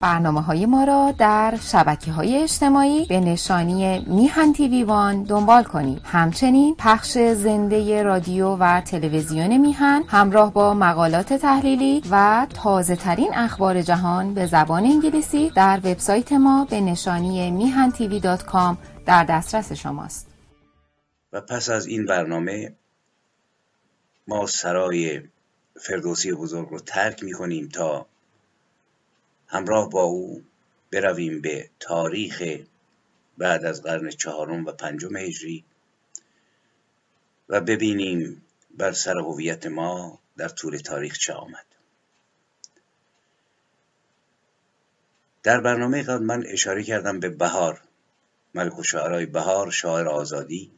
برنامه های ما را در شبکه های اجتماعی به نشانی میهن تیوی وان دنبال کنید. همچنین پخش زنده رادیو و تلویزیون میهن همراه با مقالات تحلیلی و تازه ترین اخبار جهان به زبان انگلیسی در وبسایت ما به نشانی میهن تیوی دات کام در دسترس شماست. و پس از این برنامه ما سرای فردوسی بزرگ رو ترک می کنیم تا همراه با او برویم به تاریخ بعد از قرن چهارم و پنجم هجری و ببینیم بر سر هویت ما در طول تاریخ چه آمد. در برنامه قبل من اشاره کردم به بهار ملک و شعرهای بهار شاعر آزادی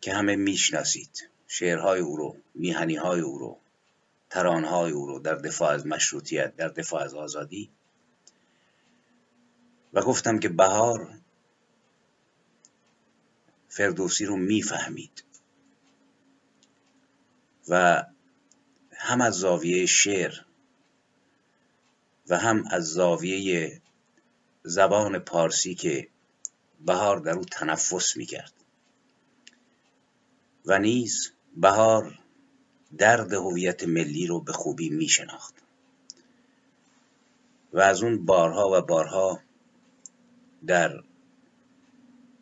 که همه می‌شناسید. شعرهای او رو میهنیهای او رو. ترانهای او رو در دفاع از مشروطیت در دفاع از آزادی. و گفتم که بهار فردوسی رو می‌فهمید. و هم از زاویه شعر و هم از زاویه زبان پارسی که بهار در او تنفس می‌کرد. و نیز بهار درد هویت ملی رو به خوبی می شناخت و از اون بارها و بارها در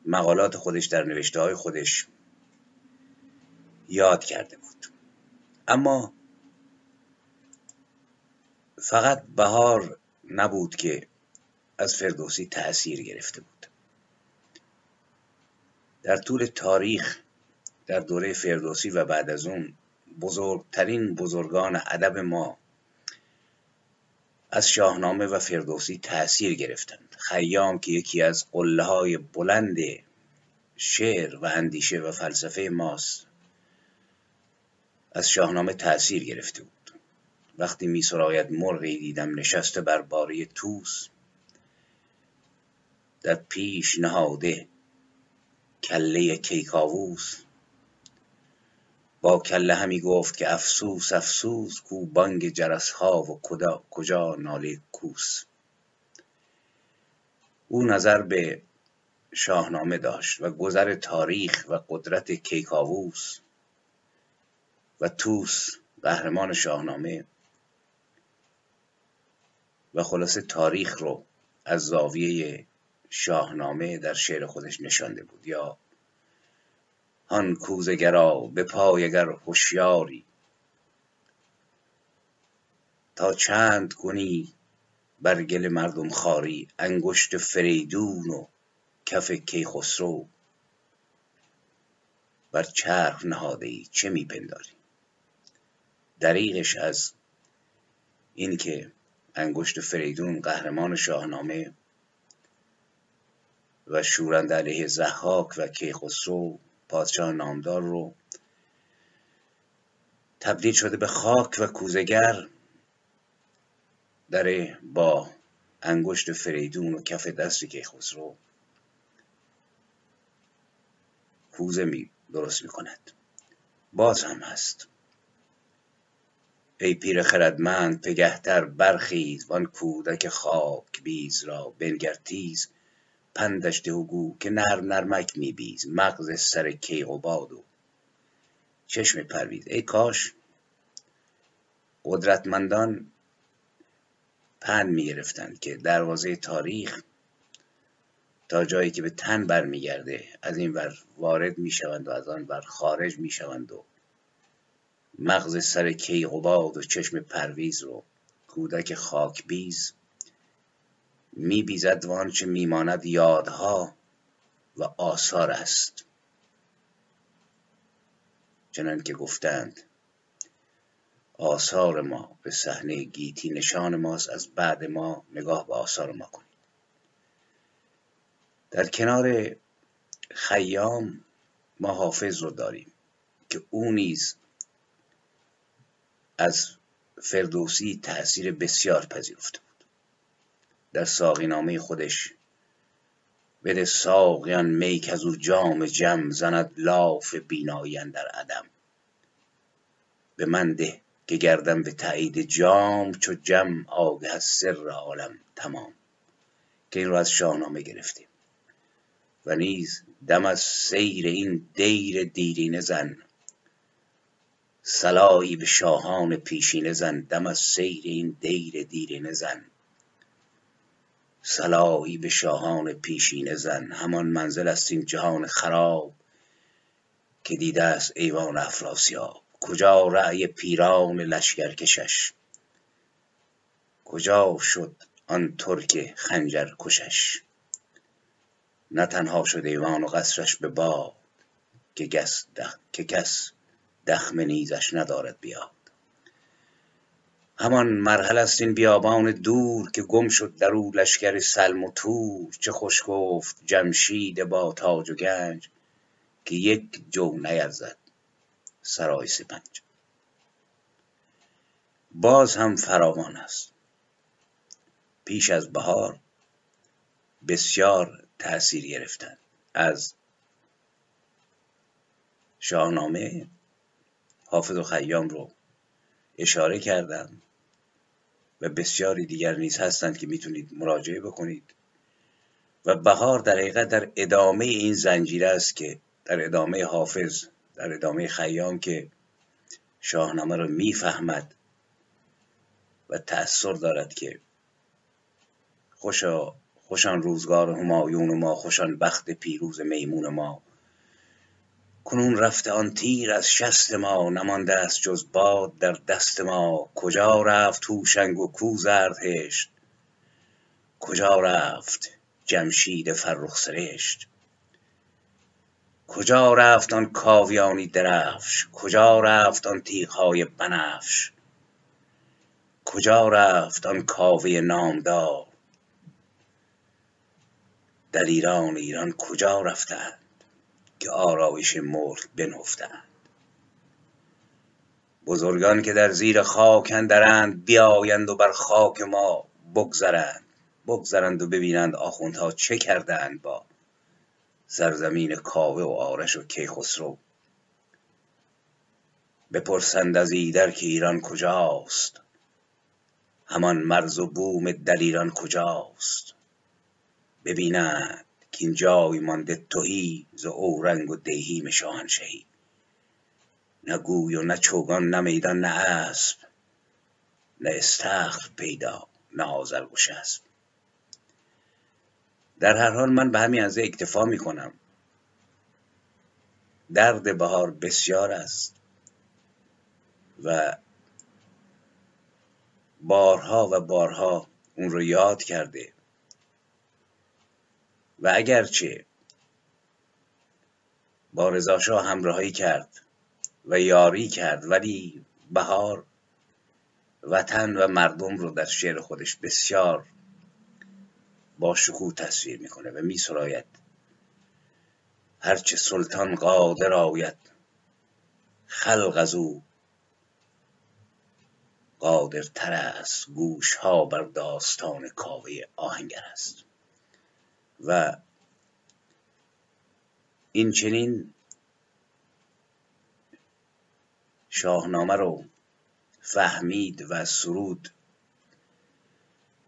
مقالات خودش در نوشته های خودش یاد کرده بود. اما فقط بهار نبود که از فردوسی تأثیر گرفته بود. در طول تاریخ در دوره فردوسی و بعد از اون بزرگترین بزرگان ادب ما از شاهنامه و فردوسی تأثیر گرفتند. خیام که یکی از قله های بلند شعر و اندیشه و فلسفه ماست از شاهنامه تأثیر گرفته بود. وقتی می سراید مرغی دیدم نشسته بر باره توس در پیش نهاده کله کیکاووس. با کله همی گفت که افسوس افسوس کو بانگ جرس ها و کجا ناله کوس. او نظر به شاهنامه داشت و گذر تاریخ و قدرت کیکاووس و توس قهرمان شاهنامه و خلاصه تاریخ رو از زاویه شاهنامه در شعر خودش نشانده بود. یا هان کوزگرا به پای اگر هوشیاری. تا چند کنی بر گل مردم خاری انگشت فریدون و کف کیخسرو. بر چرخ نهاده ای چه میپنداری دریغش از اینکه انگشت فریدون قهرمان شاهنامه و شورند علیه زحاک و کیخسرو پادشاه نامدار رو تبدیل شده به خاک و کوزگر داره با انگشت فریدون و کف دست کیخسرو کوزه می درست می کند باز هم هست. ای پیر خردمند پگه‌تر برخیز وان کودک خاک بیز را بنگر تیز. پندش ده و گو که نرم نرمک میبیز. مغز سر کیقوباد و چشم پرویز. ای کاش قدرتمندان پند می‌گرفتند که دروازه تاریخ تا جایی که به تن برمیگرده از این ور وارد می‌شوند و از آن ور خارج می‌شوند و مغز سر کیقوباد و چشم پرویز رو کودک خاکبیز میبیزد و آنچه میماند یادها و آثار است. چنان که گفتند آثار ما به صحنه گیتی نشان ماست از بعد ما نگاه به آثار ما کنید در کنار خیام ما حافظ رو داریم که او نیز از فردوسی تأثیر بسیار پذیرفته در ساقینامه خودش. بده ساقیان می که از او جام جم زند لاف بینایی در عدم. به من ده که گردم به تایید جام چو جم آگه از سر عالم تمام. که این رو از شاهنامه گرفتیم. و نیز دم از سیر این دیر دیرینه زن. سلایی به شاهان پیشینه زن. دم از سیر این دیر دیرینه زن. سلایی به شاهان پیشینه زن. همان منزل است این جهان خراب که دیده است ایوان افراسیاب. کجا رأی پیران لشکرکشش کجا شد آن ترک خنجر کشش؟ نه تنها شد ایوان و قصرش به باد که کس دخم نیزش ندارد بیاد. همان مرحله است این بیابان دور که گم شد در او لشکر سلم و تور. چه خوش گفت جمشید با تاج و گنج که یک جو نیرزد سرای سپنج. باز هم فراوان است. پیش از بهار بسیار تأثیر گرفتن از شاهنامه حافظ و خیام رو اشاره کردم. و بسیاری دیگر نیز هستند که می‌تونید مراجعه بکنید. و بهار در حقیقت در ادامه این زنجیره است که در ادامه حافظ در ادامه خیام که شاهنامه رو می‌فهمد و تأثیر دارد که خوشا خوشان روزگار همایون ما خوشان بخت پیروز میمون ما. کنون رفته آن تیر از شست ما نمانده است جز باد در دست ما. کجا رفت هوشنگ و کو زردهشت کجا رفت جمشید فرخ سرشت؟ کجا رفت آن کاویانی درفش؟ کجا رفت آن تیغهای بنفش؟ کجا رفت آن کاوه نامدار؟ دلیران ایران کجا رفتند؟ که آرایش ملک بنهفتند. بزرگان که در زیر خاک اندرند بیایند و بر خاک ما بگذرند. بگذرند و ببینند آخوندها چه کردند با سرزمین کاوه و آرش و کیخسرو. بپرسند از ایدر که ایران کجاست. همان مرز و بوم دلیران کجاست. ببینند کاین جای مانده تهی ز اورنگ و دیهیم شاهنشهی نه گوی و نه چوگان نه میدان نه اسب نه استخر پیدا نه آذرگشسب در هر حال من به همین اندازه اکتفا می‌کنم. درد بهار بسیار است و بارها و بارها اون رو یاد کرده. و اگرچه با رضاشاه همراهی کرد و یاری کرد ولی بهار وطن و مردم رو در شعر خودش بسیار با شکوه تصویر می‌کنه و میسراید. هرچه سلطان قادر آید خلق از او قادرتر است. گوش ها بر داستان کاوه آهنگر است. و این چنین شاهنامه رو فهمید و سرود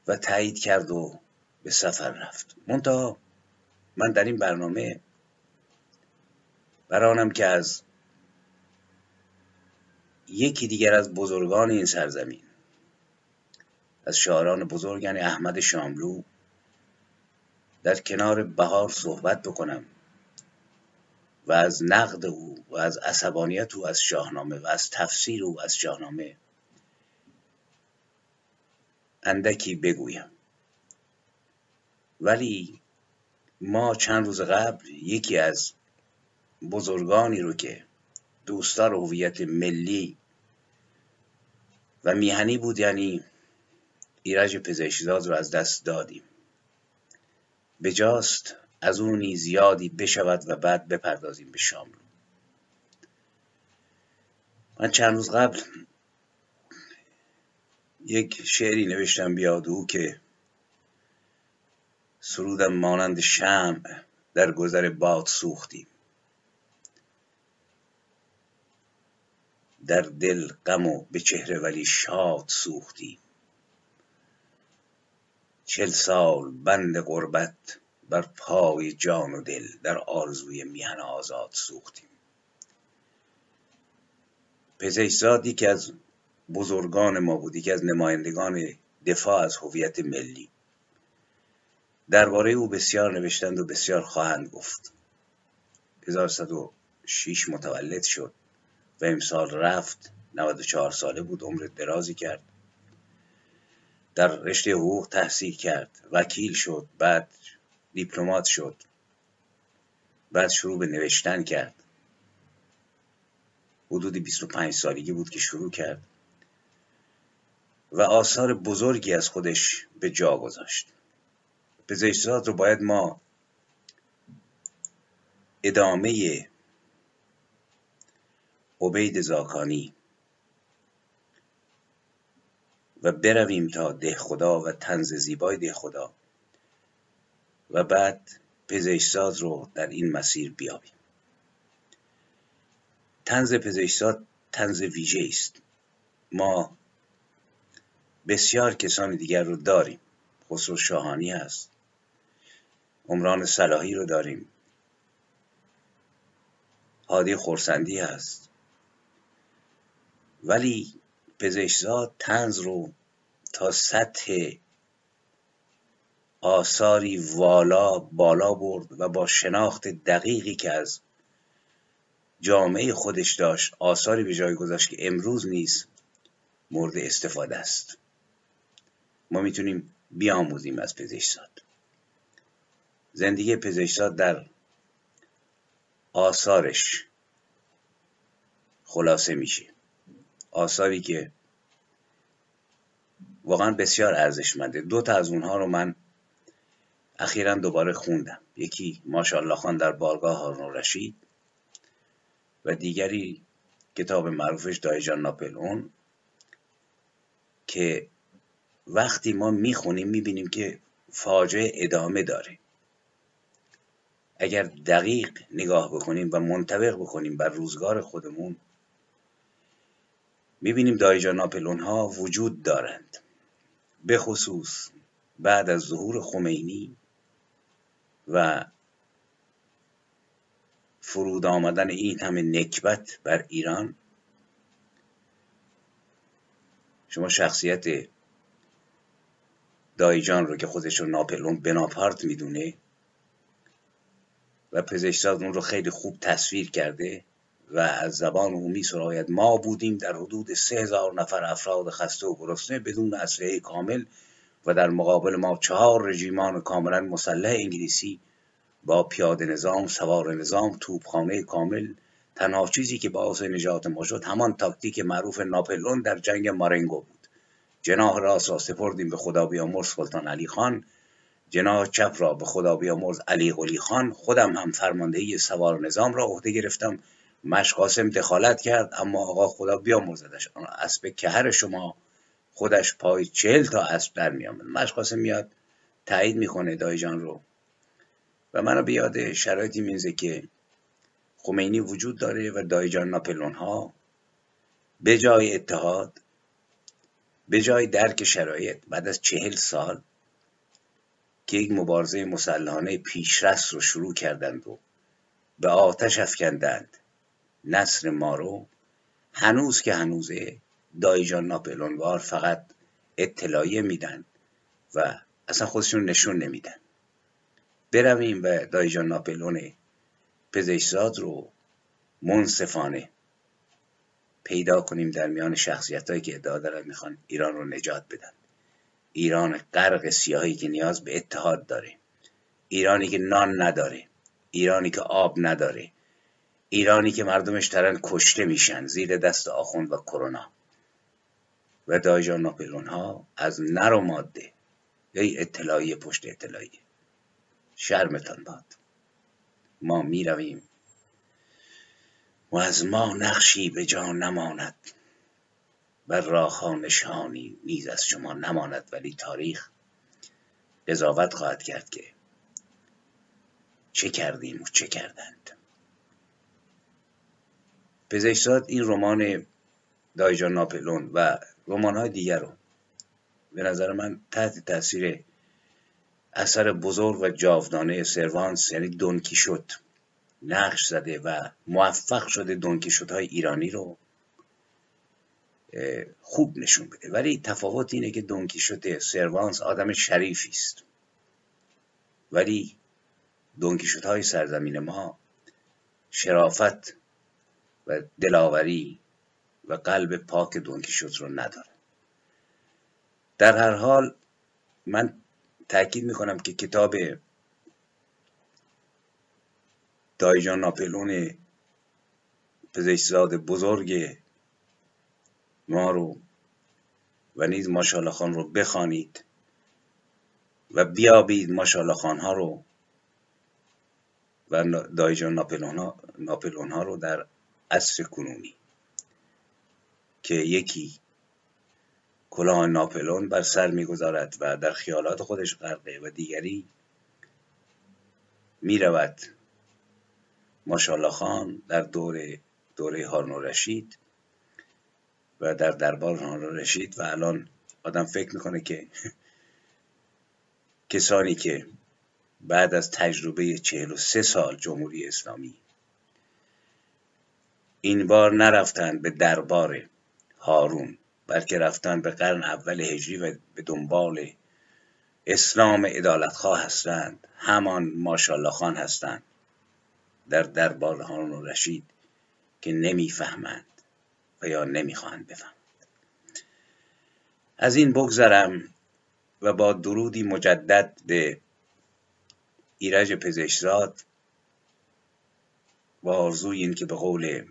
و تایید کرد و به سفر رفت. منتها من در این برنامه برانم که از یکی دیگر از بزرگان این سرزمین از شاعران بزرگ یعنی احمد شاملو در کنار بهار صحبت بکنم و از نقد او و از عصبانیت او از شاهنامه و از تفسیر او از شاهنامه اندکی بگویم. ولی ما چند روز قبل یکی از بزرگانی رو که دوستدار هویت ملی و میهنی بود یعنی ایرج پزشکزاد رو از دست دادیم. بجاست از او نیز زیادی بشود و بعد بپردازیم به شام. من چند روز قبل یک شعری نوشتم بیاد او که سرودم مانند شمع در گذر باد سوختیم. در دل غم و به چهره ولی شاد سوختیم. چل سال بند غربت بر پای جان و دل در آرزوی میهن آزاد سوختیم. پزشزاد که از بزرگان ما بود یکی از نمایندگان دفاع از هویت ملی درباره او بسیار نوشتند و بسیار خواهند گفت. 1106 متولد شد و امسال رفت 94 ساله بود عمر درازی کرد. در رشته حقوق تحصیل کرد. وکیل شد بعد دیپلمات شد. بعد شروع به نوشتن کرد. حدود 25 سالگی بود که شروع کرد و آثار بزرگی از خودش به جا گذاشت. پزشکزاد رو باید ما ادامه عبید زاکانی و برویم تا ده خدا و تنز زیبای ده خدا. و بعد پزشکزاد رو در این مسیر بیابیم. تنز پزشکزاد تنز ویژه است ما بسیار کسان دیگر رو داریم. خسرو شاهانی هست. عمران صلاحی رو داریم. هادی خورسندی هست. ولی پزشکزاد تنز رو تا سطح آثاری والا بالا برد و با شناخت دقیقی که از جامعه خودش داشت آثاری به جای گذاشت که امروز نیست مورد استفاده است. ما می‌تونیم بیاموزیم از پزشکزاد. زندگی پزشکزاد در آثارش خلاصه میشه. آثاری که واقعا بسیار ارزشمنده. دو تا از اونها رو من اخیرا دوباره خوندم. یکی ماشاءالله خان در بارگاه هارون رشید و دیگری کتاب معروفش دایجان ناپل اون که وقتی ما می‌خونیم می‌بینیم که فاجعه ادامه داره. اگر دقیق نگاه بکنیم و منطبق بکنیم بر روزگار خودمون می‌بینیم دایجان ناپلون ها وجود دارند. به خصوص بعد از ظهور خمینی و فرود آمدن این همه نکبت بر ایران شما شخصیت دایجان رو که خودش رو ناپلون بناپارت می‌دونه و پزشکزاد اون رو خیلی خوب تصویر کرده. و از زبان عمومی سراید ما بودیم در حدود سه هزار نفر افراد خسته و گرسنه بدون اسلحه کامل و در مقابل ما چهار رژیمان کاملا مسلح انگلیسی با پیاده نظام سوار نظام توپخانه کامل تنها چیزی که باعث نجات ما شد همان تاکتیک معروف ناپلون در جنگ مارنگو بود. جناح راست را سپردیم به خدا بیامرز سلطان علی خان. جناح چپ را به خدا بیامرز علی قلی خان. خودم هم فرماندهی سوار نظام را عهده گرفتم. مشقاسم دخالت کرد اما آقا خدا بیامرزدش. اسب کهر شما خودش پای چهل تا اسب در میامد مشقاسم میاد تایید می‌کنه دایجان رو. و منو به یاد شرایطی میزه که خمینی وجود داره و دایجان ناپلون ها به جای اتحاد به جای درک شرایط بعد از چهل سال که یک مبارزه مسلحانه پیشرست رو شروع کردند و به آتش افکندند. نصر ما رو هنوز که هنوزه دایجان ناپلونوار فقط اطلاعیه میدن و اصلا خودشون نشون نمیدن. برویم و دایجان ناپلون پزشزاد رو منصفانه پیدا کنیم در میان شخصیت هایی که ادعا دارن می‌خوان ایران رو نجات بدن. ایران غرق سیاهی که نیاز به اتحاد داره. ایرانی که نان نداره. ایرانی که آب نداره. ایرانی که مردمش دارن کشته میشن زیر دست آخوند و کرونا. و دایجان ناپلون ها از نر و ماده. ای اطلاعی پشت اطلاعی. شرمتان باد. ما می‌رویم. و از ما نقشی به جان نماند. بر راهها نشانی نیز از شما نماند. ولی تاریخ قضاوت خواهد کرد که چه کردیم و چه کردند. پزشکزاد این رمان دایجان ناپلون و رمان های دیگر رو به نظر من تحت تاثیر اثر بزرگ و جاودانه سروانس یعنی دونکی شد نقش زده و موفق شده دونکی های ایرانی رو خوب نشون بده. ولی تفاوت اینه که دونکی شده سروانس آدم شریفی است. ولی دونکی های سرزمین ما شرافت و دلاوری و قلب پاک دونکیشوت رو نداره در هر حال من تاکید می‌کنم که کتاب دایجان ناپلون پزشکزاد بزرگ ما رو و نیز ماشالله خان رو بخوانید و بیابید ماشالله خان ها رو و دایجان ناپلون ها, ناپلون ها رو در عصر کنونی که یکی کلاه ناپلون بر سر می‌گذارد و در خیالات خودش غرقه و دیگری می‌رود. ماشالله خان در دوره دوره هارون رشید و در دربار هارون رشید و الان آدم فکر می‌کنه که کسانی که بعد از تجربه چهل و سه سال جمهوری اسلامی این بار نرفتن به دربار هارون بلکه رفتن به قرن اول هجری و به دنبال اسلام ادالتخواه هستند. همان ماشالله خان هستند در دربار هارون رشید که نمی‌فهمند و یا نمی‌خواهند بفهمند. از این بگذرم و با درودی مجدد به ایرج پزشزاد و آرزوی این که به قول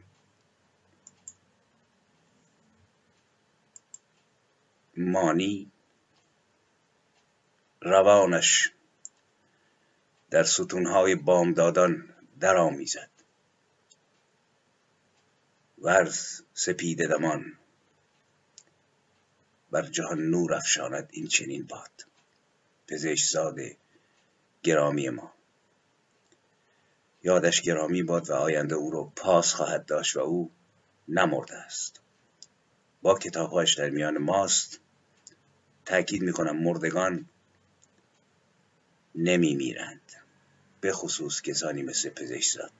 مانی. روانش در ستونهای بامدادان درآمیزد. ورز سپید دمان بر جهان نور افشاند این چنین باد. پزشکزاد گرامی ما. یادش گرامی باد و آینده او رو پاس خواهد داشت و او نمرده است. با کتابهایش در میان ماست. تأکید می‌کنم مردگان نمی میرند به خصوص کسانی مثل پزشکزاد.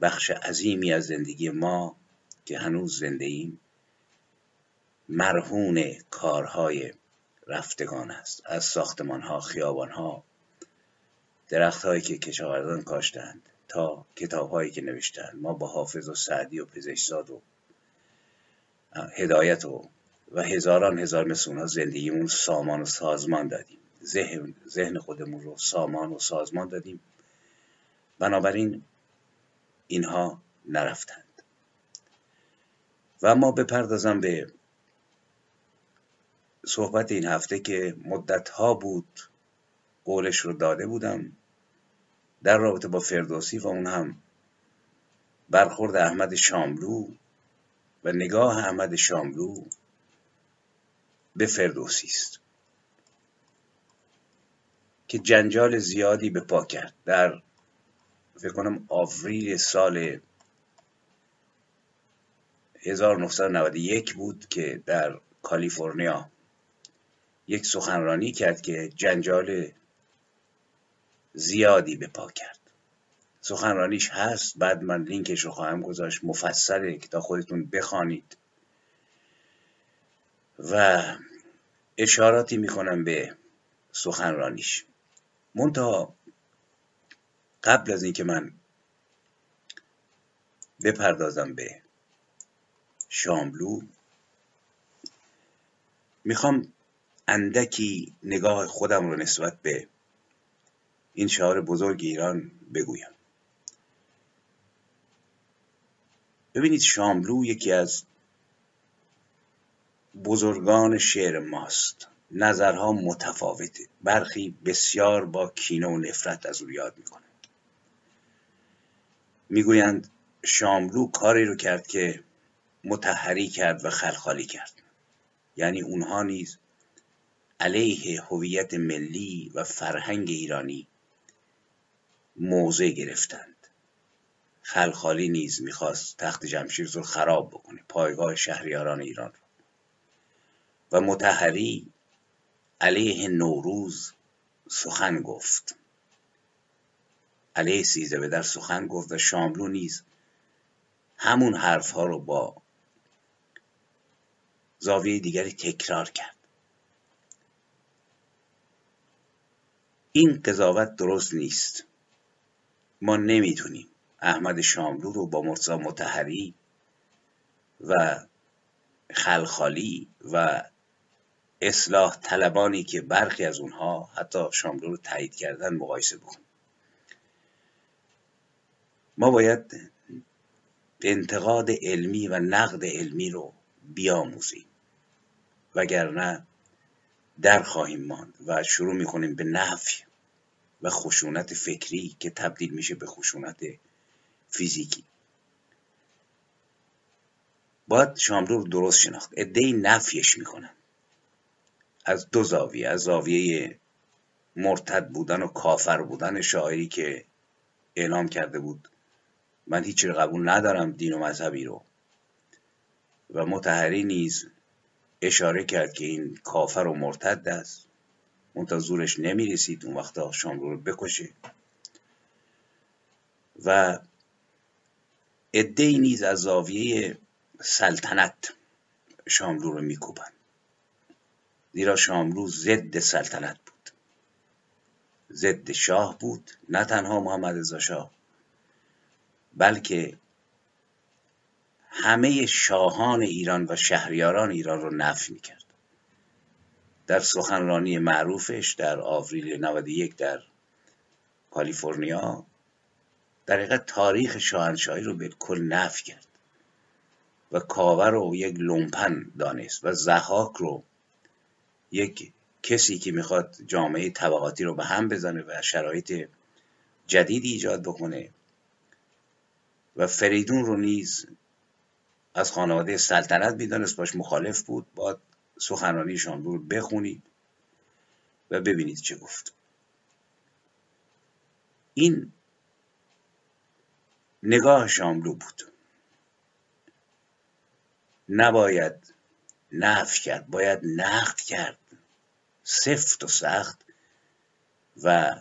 بخش عظیمی از زندگی ما که هنوز زنده ایم مرهون کارهای رفتگان است. از ساختمان ها خیابان ها درخت هایی که کشاورزان کاشتند تا کتاب هایی که نوشتند ما با حافظ و سعدی و پزشکزاد و هدایت و و هزاران هزار مثل اونها زندگیمون سامان و سازمان دادیم. ذهن, ذهن خودمون رو سامان و سازمان دادیم. بنابراین اینها نرفتند. و ما بپردازم به صحبت این هفته که مدت ها بود قولش رو داده بودم. در رابطه با فردوسی و اون هم برخورد احمد شاملو و نگاه احمد شاملو به فردوسی است که جنجال زیادی به پا کرد. در فکر کنم آوریل سال 1991 بود که در کالیفرنیا یک سخنرانی کرد که جنجال زیادی به پا کرد. سخنرانیش هست بعد من لینکش رو خواهم گذاشت. مفصله که تا خودتون بخوانید. و اشاراتی می‌کنم به سخنرانیش. منتها قبل از اینکه من بپردازم به شاملو می‌خوام اندکی نگاه خودم رو نسبت به این شعار بزرگ ایران بگویم. ببینید شاملو یکی از بزرگان شعر ماست. نظرها متفاوته برخی بسیار با کینه و نفرت از او یاد می‌کنند. می‌گویند شاملو کاری رو کرد که متحری کرد و خلخالی کرد. یعنی اونها نیز علیه هویت ملی و فرهنگ ایرانی موضع گرفتند. خلخالی نیز می‌خواست تخت جمشید رو خراب بکنه. پایگاه شهریاران ایران رو. و متحری علیه نوروز سخن گفت. علیه سیزده به در سخن گفت و شاملو نیز همون حرف ها رو با زاویه دیگری تکرار کرد. این قضاوت درست نیست. ما نمی‌تونیم احمد شاملو رو با مرتضی متحری و خلخالی و اصلاح طلبانی که برخی از اونها حتی شاملو رو تایید کردن مقایسه بکنیم ما باید انتقاد علمی و نقد علمی رو بیاموزیم. وگرنه در خواهیم ماند و شروع می‌کنیم به نفی و خشونت فکری که تبدیل میشه به خشونت فیزیکی. باید شاملو رو درست شناخت. ادهی نفیش می‌کنن. از دو زاویه از زاویه مرتد بودن و کافر بودن شاعری که اعلام کرده بود من هیچی رو قبول ندارم دین و مذهبی رو. و متحری نیز اشاره کرد که این کافر و مرتد است. منتها زورش نمی‌رسید اون وقتا شاملو رو بکشه. و ادهی نیز از زاویه سلطنت شاملو رو میکوبند. زیرا شاملو ضد سلطنت بود. ضد شاه بود نه تنها محمد رضا شاه. بلکه همه شاهان ایران و شهریاران ایران رو نفی می‌کرد. در سخنرانی معروفش در آوریل 91 در کالیفرنیا در تاریخ شاهنشاهی رو بالکل نفی کرد و کاور رو یک لومپن دانست و زحاک رو یک کسی که می‌خواد جامعه طبقاتی رو به هم بزنه و شرایط جدیدی ایجاد بکنه و فریدون رو نیز از خانواده سلطنت می‌دانست باش مخالف بود با سخنرانی شاملو رو بخونید و ببینید چه گفت. این نگاه شاملو بود. نباید نفی کرد باید نقد کرد. سفت و سخت و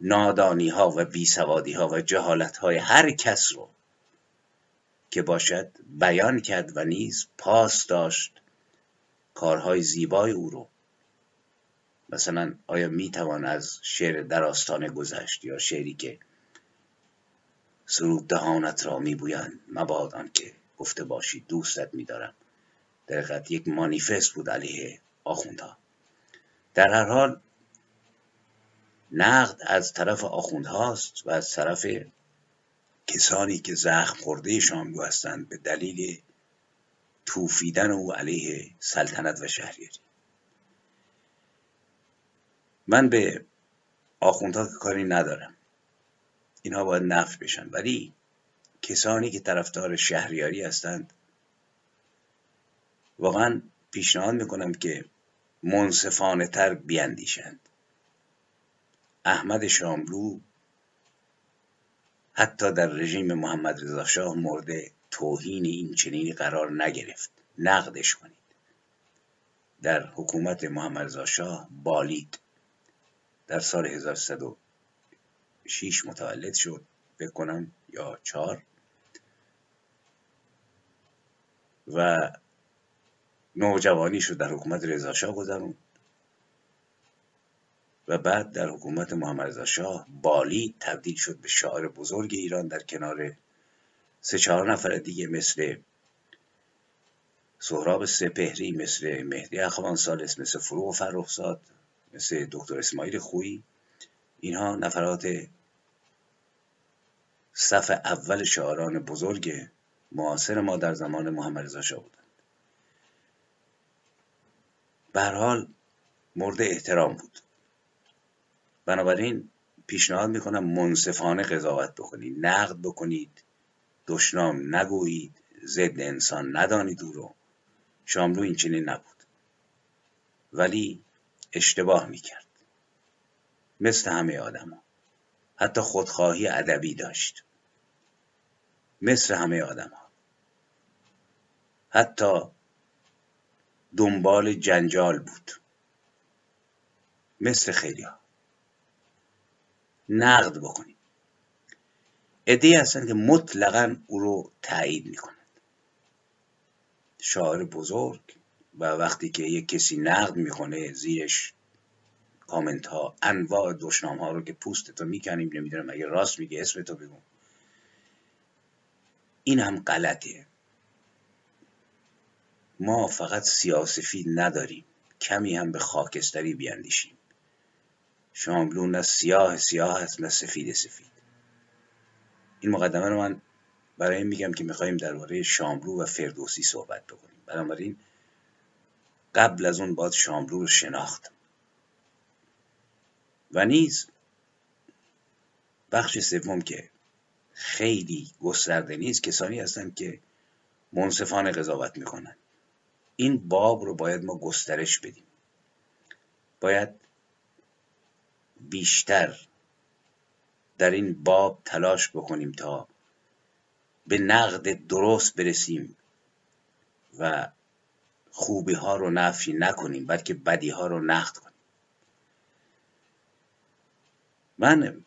نادانی ها و بیسوادی ها و جهالت های هر کس رو که باشد بیان کرد و نیز پاس داشت کارهای زیبای او رو. مثلا آیا می‌توان از شعر در آستانه گذشت یا شعری که سرود دهانت را میبویند؟ مباد که گفته باشی دوستت میدارم. در یک مانیفست بود علیه آخوندها در هر حال نقد از طرف آخوندهاست و از طرف کسانی که زخم خورده شاملو هستند به دلیل توفیدن او علیه سلطنت و شهریاری. من به آخوندها که کاری ندارم. اینها باید نفت بشن. ولی کسانی که طرفدار شهریاری هستند واقعا پیشنهاد می‌کنم که منصفانه تر بیاندیشند احمد شاملو حتی در رژیم محمد رضا شاه مورد توهین این چنینی قرار نگرفت. نقدش کنید. در حکومت محمد رضا شاه بالید. در سال 1106 متولد شد. بکنم یا چهار. و نوجوانی شد در حکومت رضا شاه گذروند. و بعد در حکومت محمد رضا شاه بالی تبدیل شد به شاعر بزرگ ایران در کنار سه چهار نفر دیگه مثل سهراب سپهری مثل مهدی اخوان سالس مثل فروغ فرخزاد مثل دکتر اسماعیل خویی اینها نفرات صف اول شاعران بزرگ معاصر ما در زمان محمد رضا شاه بودند به حال مورد احترام بود. بنابراین پیشنهاد می‌کنم منصفانه قضاوت بکنید نقد بکنید دشنام نگویید ضد انسان ندانید او رو. شاملو این چنین نبود. ولی اشتباه می‌کرد. مثل همه آدم ها. حتی خودخواهی ادبی داشت. مثل همه آدم ها حتی دنبال جنجال بود. مثل خیلی ها. نقد بکنیم. ادهی هستن که مطلقا او رو تایید می‌کنند شاعر بزرگ و وقتی که یک کسی نقد می‌کنه زیرش کامنت ها انواع دشنام ها رو که پوست تو می‌کنیم نمی‌دونم اگه راست میگه اسم تو بگو. این هم غلطه ما فقط سیاسفید نداریم. کمی هم به خاکستری بیاندیشیم. شاملو نه سیاه سیاه است نه سفید سفید. این مقدمه رو من برای این میگم که می‌خوایم درباره شاملو و فردوسی صحبت بکنیم. بنابراین قبل از اون باید شاملو رو شناخت و نیز بخش سوم که خیلی گسترده نیست کسانی هستند که منصفانه قضاوت می‌کنن این باب رو باید ما گسترش بدیم. باید بیشتر در این باب تلاش بکنیم تا به نقد درست برسیم و خوبی ها رو نفی نکنیم بلکه بدی ها رو نقد کنیم. من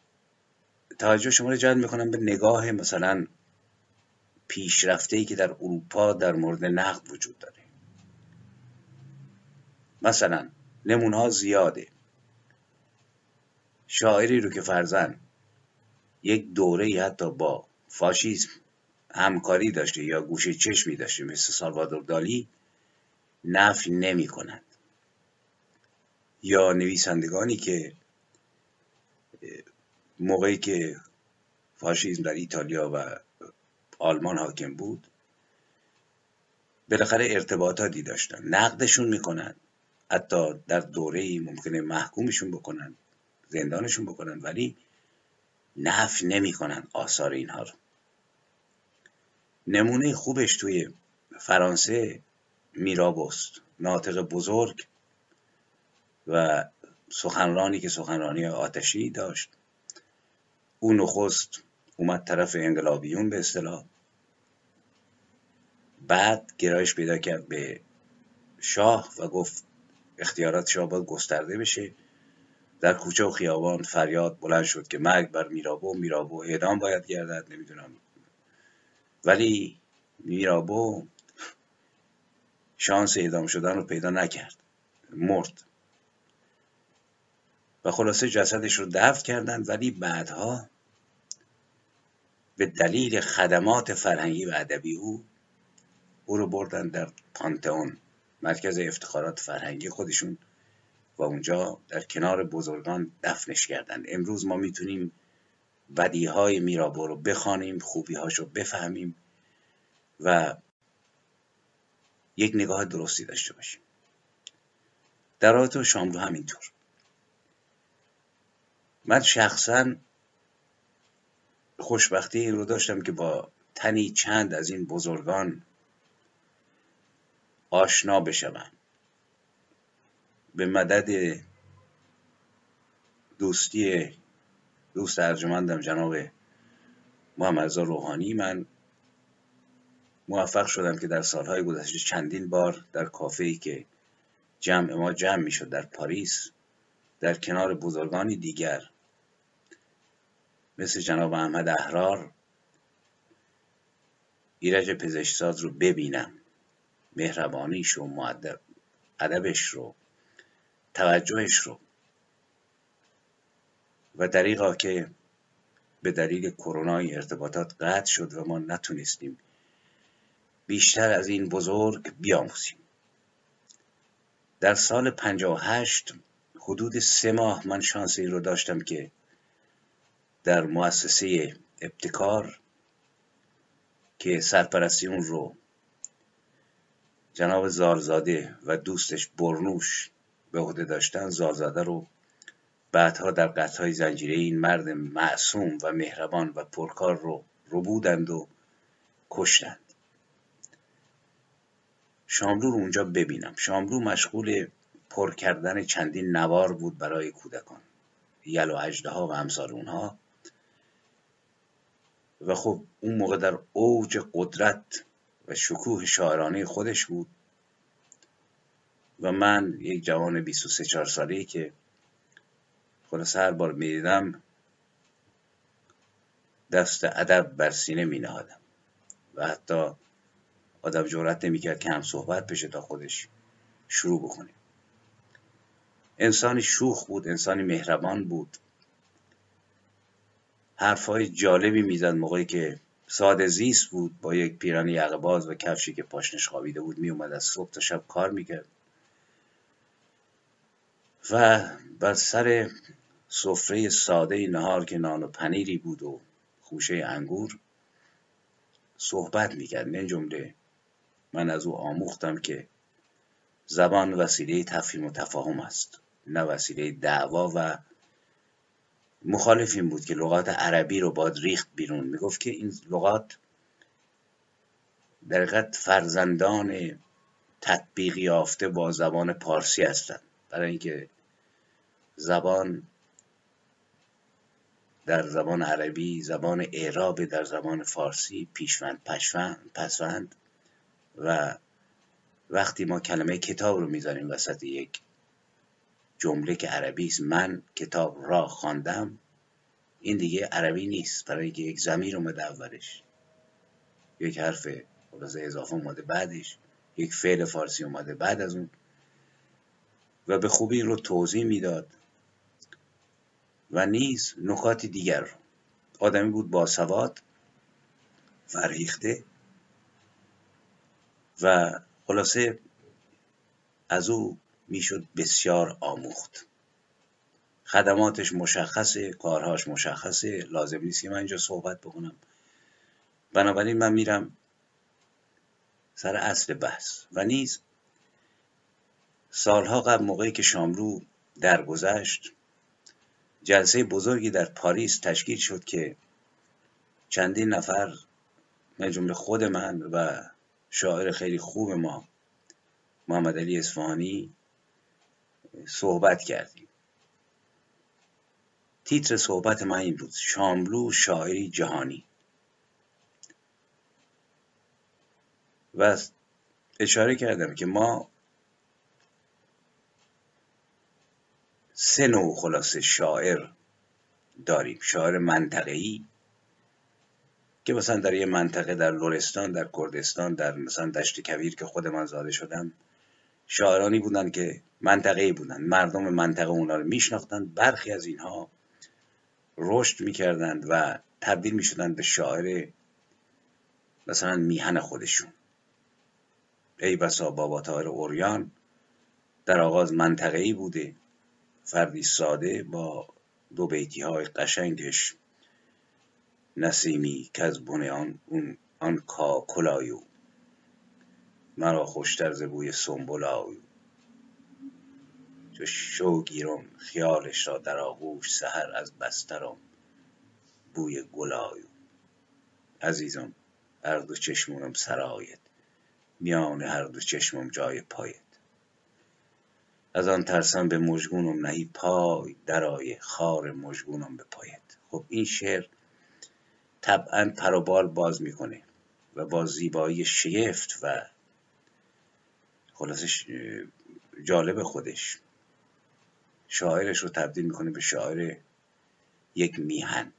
توجه شما رو جلب می‌کنم به نگاه مثلا پیشرفته ای که در اروپا در مورد نقد وجود داره. مثلا نمونه ها زیاده. شاعری رو که فرزن یک دوره حتی با فاشیسم همکاری داشته یا گوشه چشمی داشته مثل سالوادور دالی نفی نمی کنند یا نویسندگانی که موقعی که فاشیسم در ایتالیا و آلمان حاکم بود بالاخره ارتباطاتی داشتن. نقدشون می‌کنن حتی در دوره ممکنه محکومشون بکنن زندانشون بکنن ولی نفی نمی‌کنن آثار اینها رو. نمونه خوبش توی فرانسه میرابوست ناطق بزرگ و سخنرانی که سخنرانی آتشی داشت. او نخست اومد طرف انقلابیون به اصطلاح. بعد گرایش پیدا کرد به شاه و گفت اختیارات شاه باید گسترده بشه. در کوچه و خیابان فریاد بلند شد که مرگ بر میرابو میرابو اعدام باید گردد نمی‌دونم. ولی میرابو شانس اعدام شدن رو پیدا نکرد. مرد. و خلاصه جسدش رو دفن کردند ولی بعدها به دلیل خدمات فرهنگی و ادبی او او رو بردن در پانتئون. مرکز افتخارات فرهنگی خودشون و اونجا در کنار بزرگان دفنش کردن. امروز ما می‌تونیم بدیهای میرابو رو بخوانیم خوبیهاش رو بفهمیم و یک نگاه درستی داشته باشیم. در رابطه شاملو همینطور. من شخصا خوشبختی این رو داشتم که با تنی چند از این بزرگان آشنا بشوم. به مدد دوستی دوست ارجمندم جناب محمد روحانی من موفق شدم که در سالهای گذشته چندین بار در کافه که جمع ما جمع می شد در پاریس در کنار بزرگانی دیگر مثل جناب احمد احرار ایرج پزشکساز رو ببینم. مهربانیش و معدب ادبش رو توجهش رو. و دریقا که به دلیل کرونا ارتباطات قطع شد و ما نتونستیم بیشتر از این بزرگ بیاموزیم. در سال 58 حدود سه ماه من شانس این رو داشتم که در مؤسسه ابتکار که سرپرستی اون رو جناب زارزاده و دوستش برنوش به عهده داشتن زارزاده رو بعدها در قطعهای زنجیره این مرد معصوم و مهربان و پرکار رو ربودند و کشتند. شاملو رو اونجا ببینم. شاملو مشغول پر کردن چندین نوار بود برای کودکان. یل و اجده ها و امثال اونها. و خب اون موقع در اوج قدرت شکوه شاعرانه خودش بود. و من یک جوان 23 4 ساله‌ای که خلاص هر بار می‌دیدم دست ادب بر سینه می نهادم و حتی آدم جورت نمی‌کرد که هم صحبت بشه تا خودش شروع بکنه. انسانی شوخ بود انسانی مهربان بود. حرفهای جالبی می‌زد موقعی که ساده زیست بود با یک پیرانی باز و کفشی که پاشنش خوابیده بود میومد از صبح تا شب کار می‌کرد. و بر سر سفره ساده نهار که نان و پنیری بود و خوشه انگور صحبت می‌کرد. من جمله من از او آموختم که زبان وسیله تفهیم و تفاهم است نه وسیله دعوا و مخالف این بود که لغات عربی رو باید ریخت بیرون. می‌گفت که این لغات در فرزندان تطبیق یافته با زبان پارسی هستند. برای اینکه زبان در زبان عربی زبان اعراب در زبان فارسی پیشوند پسوند و وقتی ما کلمه کتاب رو می‌ذاریم وسط یک جمله که عربی است من کتاب را خواندم. این دیگه عربی نیست برای اینکه یک زمیر اومده اولش. یک حرف خلاصه اضافه اومده بعدش. یک فعل فارسی اومده بعد از اون. و به خوبی این رو توضیح می‌داد. و نیز نکات دیگر. آدمی بود با سواد فرهیخته. و خلاصه از او می‌شد بسیار آموخت. خدماتش مشخصه کارهاش مشخصه. لازم نیست من اینجا صحبت بکنم. بنابراین من میرم سر اصل بحث. و نیز سالها قبل موقعی که شاملو درگذشت جلسه بزرگی در پاریس تشکیل شد که چندین نفر من جمله خود من و شاعر خیلی خوب ما محمد علی اصفهانی صحبت کردیم. تیتر صحبت من این بود شاملو شاعری جهانی. و اشاره کردم که ما سه نوع خلاصه شاعر داریم. شاعر منطقه‌ای که مثلا در یه منطقه در لورستان در کردستان در مثلا دشت کویر که خود من زاده شدم شاعرانی بودن که منطقه‌ای بودن مردم منطقه اونا رو میشناختن برخی از اینها رشد می‌کردند و تبدیل می‌شدند به شاعر مثلا میهن خودشون. ای بسا باباطاهر عریان در آغاز منطقه‌ای بوده. فردی ساده با دو بیتی های قشنگش. نسیمی که از بن آن اون آن کاکل آیو. مرا خوشتر ز بوی سنبل آیو چو شو گیرم خیالش را در آغوش سحر از بسترم بوی گل آیو عزیزم هر دو چشمونم سرایت. میان هر دو چشمم جای پایت. از آن ترسم به مژگونم نهی پای درآیه خار مژگونم به پایت. خب این شعر طبعا پروبال باز می‌کنه و با زیبایی شگفت و خلاصش جالب خودش. شاعرش رو تبدیل می‌کنه به شاعر یک میهن.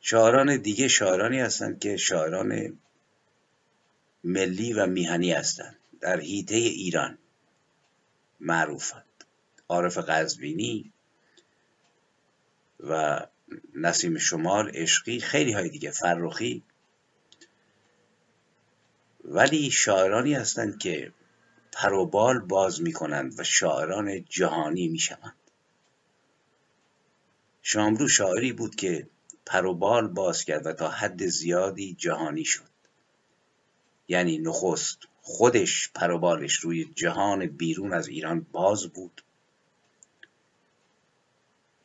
شاعران دیگه شاعرانی هستند که شاعران ملی و میهنی هستند. در هیته ایران معروفند. عارف قزوینی و نسیم شمال عشقی خیلی های دیگه. فرخی ولی شاعرانی هستند که پروبال باز می کنند و شاعران جهانی می شوند شامرو شاعری بود که پروبال باز کرد و تا حد زیادی جهانی شد. یعنی نخست خودش پروبالش روی جهان بیرون از ایران باز بود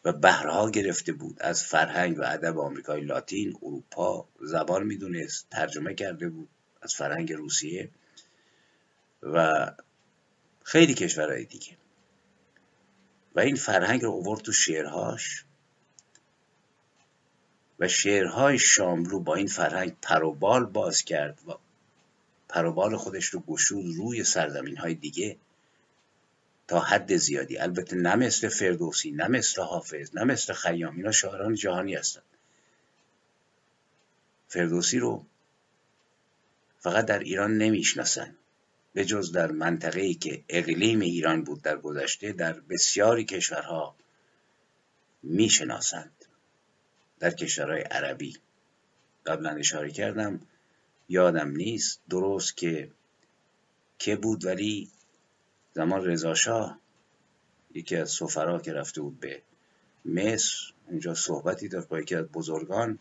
و بهرها گرفته بود. از فرهنگ و ادب آمریکای لاتین اروپا زبان می‌دونست ترجمه کرده بود. از فرهنگ روسیه و خیلی کشورهای دیگه. و این فرهنگ رو اوورد تو شعرهاش و شعرهای شاملو با این فرهنگ پروبال باز کرد و پروبال خودش رو گشود روی سرزمین های دیگه تا حد زیادی. البته نه مثل فردوسی نه مثل حافظ نه مثل خیام اینا شاعران جهانی هستند فردوسی رو فقط در ایران نمی‌شناسن. به جز در منطقه ای که اقلیم ایران بود در گذشته در بسیاری کشورها می‌شناسند. در کشورهای عربی. قبلا اشاره کردم یادم نیست درست که که بود ولی زمان رضاشاه یکی از سفرا که رفته بود به مصر اونجا صحبتی داشت با یکی از بزرگان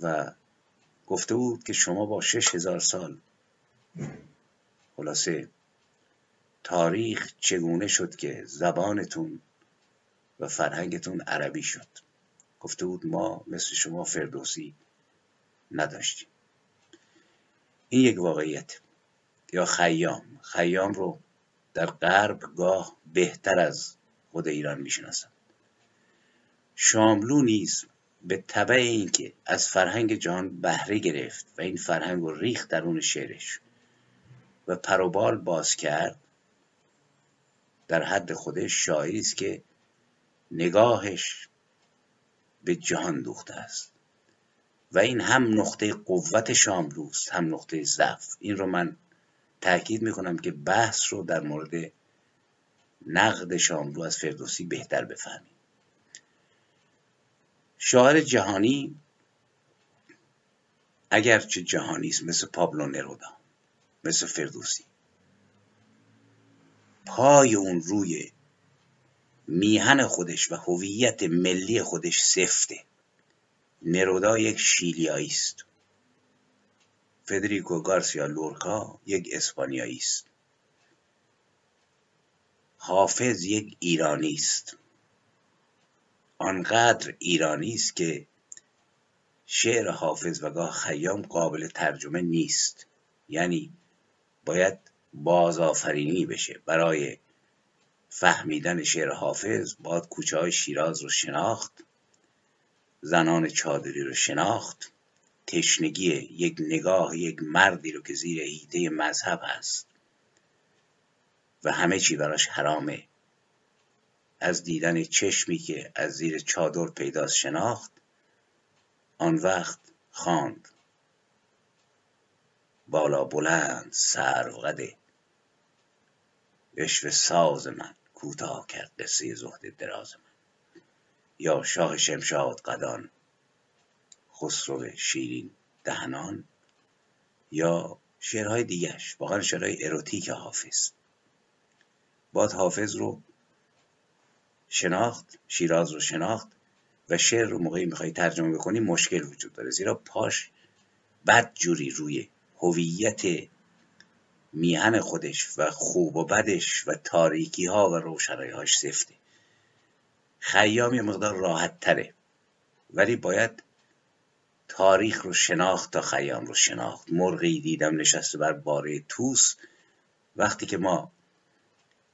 و گفته بود که شما با شش هزار سال. خلاصه تاریخ چگونه شد که زبانتون و فرهنگتون عربی شد؟ گفته بود ما مثل شما فردوسی نداشتیم. این یک واقعیت. یا خیام. خیام رو در غرب گاه بهتر از خود ایران می‌شناسن شاملو نیز به طبع اینکه از فرهنگ جهان بهره گرفت و این فرهنگ رو ریخت درون شعرش و پروبال باز کرد در حد خودش شاعری است که نگاهش به جهان دوخته است. و این هم نقطه قوت شاملوست هم نقطه ضعف. این رو من تاکید می‌کنم که بحث رو در مورد نقد شاملو از فردوسی بهتر بفهمیم. شاعر جهانی اگرچه جهانی است مثل پابلو نرودا مثل فردوسی. پای اون روی میهن خودش و هویت ملی خودش سفته. نرودا یک شیلیایی است. فدریکو گارسیا لورکا یک اسپانیایی است. حافظ یک ایرانی است. آنقدر ایرانی است که شعر حافظ و گاه خیام قابل ترجمه نیست. یعنی باید بازآفرینی بشه. برای فهمیدن شعر حافظ باید کوچه های شیراز رو شناخت زنان چادری رو شناخت. تشنگی یک نگاه یک مردی رو که زیر هیته مذهب هست. و همه چی براش حرامه. از دیدن چشمی که از زیر چادر پیداست شناخت آن وقت خواند. بالا بلند سرو اشو ساز من کوتاه کرد قصه زهد دراز من. یا شاه شمشاد قدان خسرو شیرین دهنان یا شعرهای دیگرش واقعا شعرهای اروتیک حافظ. باد حافظ رو شناخت شیراز رو شناخت و شعر رو موقعی می‌خوای ترجمه بکنی مشکل وجود داره. زیرا پاش بد جوری روی هویت میهن خودش و خوب و بدش و تاریکی ها و روشنایی هاش سفته. خیام یه مقدار راحت تره. ولی باید تاریخ رو شناخت تا خیام رو شناخت. مرغی دیدم نشسته بر باره توس وقتی که ما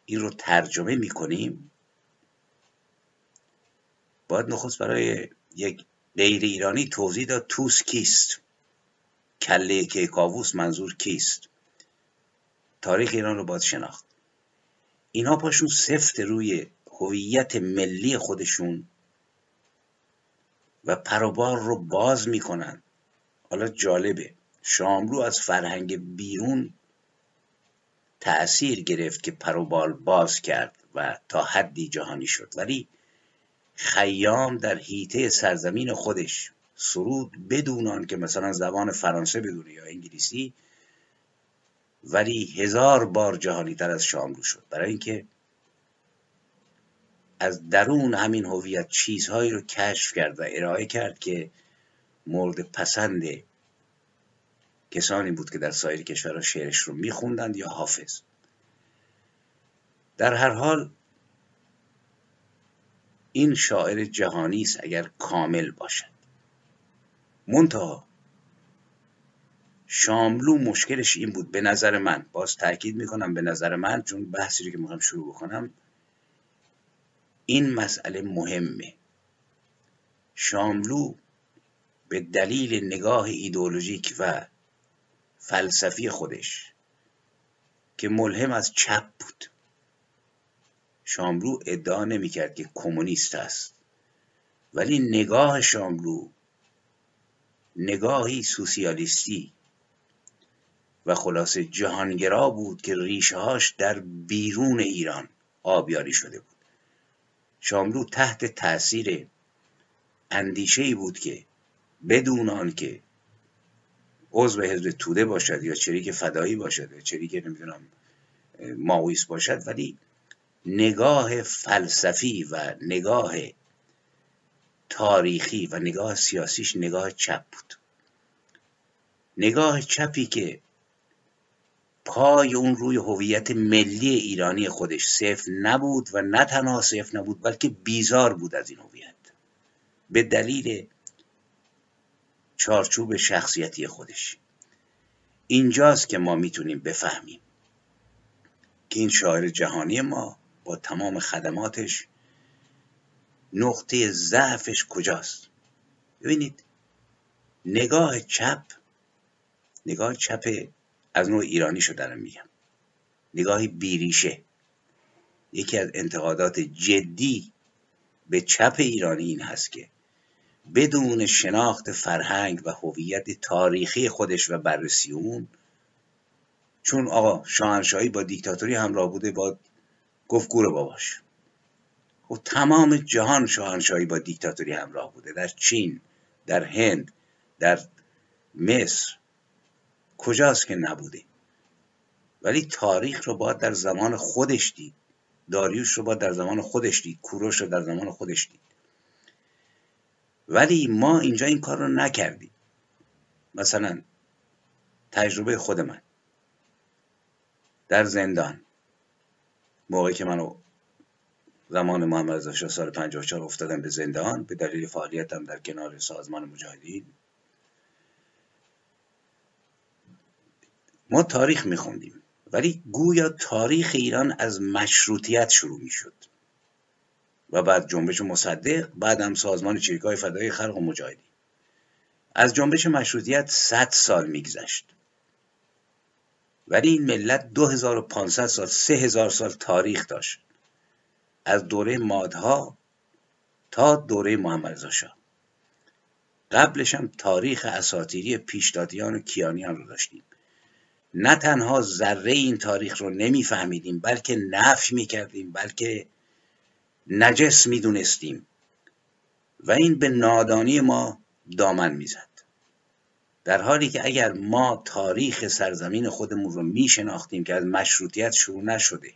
این رو ترجمه می‌کنیم باید نخست برای یک غیر ایرانی توضیح داد توس کیست؟ کله کیکاووس منظور کیست؟ تاریخ ایران رو باید شناخت. اینها پاشون سفت روی هویت ملی خودشون و پروبار رو باز می‌کنن. حالا جالبه. شاملو از فرهنگ بیرون تأثیر گرفت که پروبال باز کرد و تا حدی جهانی شد. ولی خیام در حیطه سرزمین خودش. سرود بدون که مثلا زبان فرانسه بدونه یا انگلیسی ولی هزار بار جهانی تر از شاملو شد. برای اینکه از درون همین هویت چیزهایی رو کشف کرد و ارائه کرد که مورد پسند کسانی بود که در سایر کشورها شعرش رو میخوندند یا حافظ. در هر حال این شاعر جهانی است اگر کامل باشد. منتها شاملو مشکلش این بود به نظر من باز تاکید می‌کنم به نظر من چون بحثی رو که می‌خوام شروع بکنم این مسئله مهمه. شاملو به دلیل نگاه ایدئولوژیک و فلسفی خودش که ملهم از چپ بود. شاملو ادعا نمی‌کرد که کمونیست است. ولی نگاه شاملو نگاهی سوسیالیستی و خلاصه جهانگرا بود که ریشههاش در بیرون ایران آبیاری شده بود. شاملو تحت تاثیر اندیشه ای بود که بدون آنکه عضو حزب توده باشد یا چریک فدایی باشد یا چریک نمی‌دونم ماویس باشد ولی نگاه فلسفی و نگاه تاریخی و نگاه سیاسیش نگاه چپ بود. نگاه چپی که پای اون روی هویت ملی ایرانی خودش صفر نبود و نه تنها صفر نبود بلکه بیزار بود از این هویت. به دلیل چارچوب شخصیتی خودش. اینجاست که ما می‌تونیم بفهمیم که این شاعر جهانی ما با تمام خدماتش نقطه ضعفش کجاست؟ ببینید نگاه چپ نگاه چپ از نوع ایرانی شو دارم میگم. نگاهی بیریشه. یکی از انتقادات جدی به چپ ایرانی این هست که بدون شناخت فرهنگ و هویت تاریخی خودش و بررسی اون چون آقا شاهنشاهی با دیکتاتوری همراه بوده با گفت گور باباش. خب تمام جهان شاهنشاهی با دیکتاتوری همراه بوده. در چین در هند در مصر. کجاست که نبوده؟ ولی تاریخ رو باید در زمان خودش دید. داریوش رو باید در زمان خودش دید. کوروش رو در زمان خودش دید. ولی ما اینجا این کار رو نکردیم. مثلا تجربه خود من. در زندان. موقعی که منو زمان محمد رضا شاه سال 54 افتادم به زندان به دلیل فعالیتم در کنار سازمان مجاهدین ما تاریخ میخوندیم ولی گویا تاریخ ایران از مشروطیت شروع می‌شد و بعد جنبش مصدق بعد هم سازمان چریکای فدای خلق و مجاهدین. از جنبش مشروطیت 100 سال میگذشت. ولی این ملت 2500 سال 3000 سال تاریخ داشت. از دوره مادها تا دوره محمد رضا شاه. قبلش هم تاریخ اساطیری پیشدادیان و کیانیان رو داشتیم. نه تنها ذره این تاریخ رو نمیفهمیدیم بلکه نفی می‌کردیم بلکه نجس می‌دونستیم. و این به نادانی ما دامن می‌زد. در حالی که اگر ما تاریخ سرزمین خودمون رو میشناختیم که از مشروطیت شروع نشده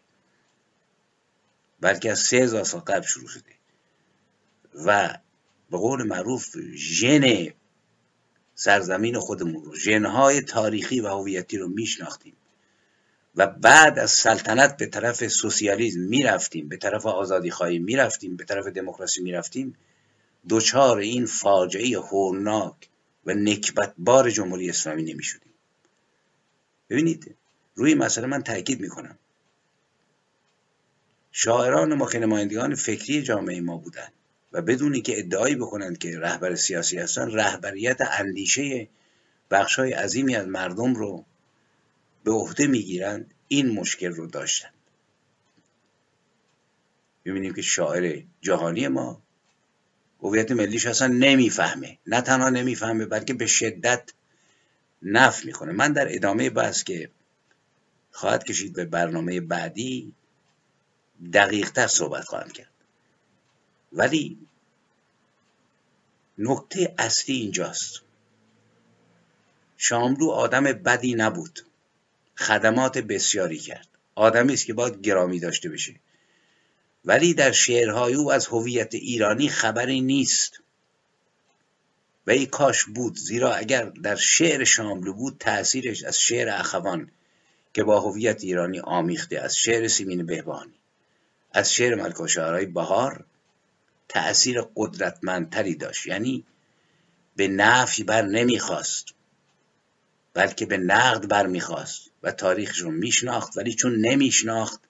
بلکه از سه هزار سال قبل شروع شده و به قول معروف ژن سرزمین خودمون رو ژنهای تاریخی و هویتی رو میشناختیم و بعد از سلطنت به طرف سوسیالیسم می‌رفتیم به طرف آزادی خواهی می‌رفتیم به طرف دموکراسی می‌رفتیم دوچار این فاجعه هولناک و نکبتبار جمهوری اسلامی نمی‌شدیم. ببینید روی مسئله من تاکید می‌کنم. شاعران ما که نمایندگان فکری جامعه ما بودند و بدونی که ادعایی بکنند که رهبر سیاسی هستن رهبریت اندیشه بخشای عظیمی از مردم رو به عهده می‌گیرند این مشکل رو داشتن ببینیم که شاعر جهانی ما هویت ملیش اصلا نمی‌فهمه. نه تنها نمی‌فهمه بلکه به شدت نف می‌کنه من در ادامه بحث که خواهد کشید به برنامه بعدی دقیقتر صحبت خواهم کرد. ولی نکته اصلی اینجاست. شاملو آدم بدی نبود. خدمات بسیاری کرد. آدمی است که باید گرامی داشته بشه. ولی در شعرهای او از هویت ایرانی خبری نیست. و ای کاش بود زیرا اگر در شعر شاملو بود تأثیرش از شعر اخوان که با هویت ایرانی آمیخته از شعر سیمین بهبانی از شعر شعرهای بهار تأثیر قدرتمندتری داشت. یعنی به نفی بر نمی‌خواست بلکه به نقد بر می‌خواست و تاریخش رو میشناخت ولی چون نمیشناخت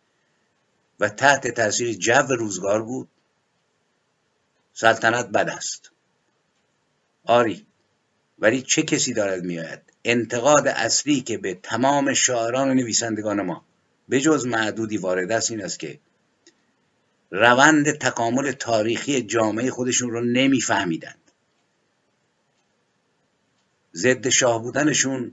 و تحت تاثیر جو روزگار بود. سلطنت بد است. آری ولی چه کسی دارد میآید؟ انتقاد اصلی که به تمام شاعران و نویسندگان ما به جز معدودی وارد است این است که روند تکامل تاریخی جامعه خودشون رو نمیفهمیدند. ضد شاه بودنشون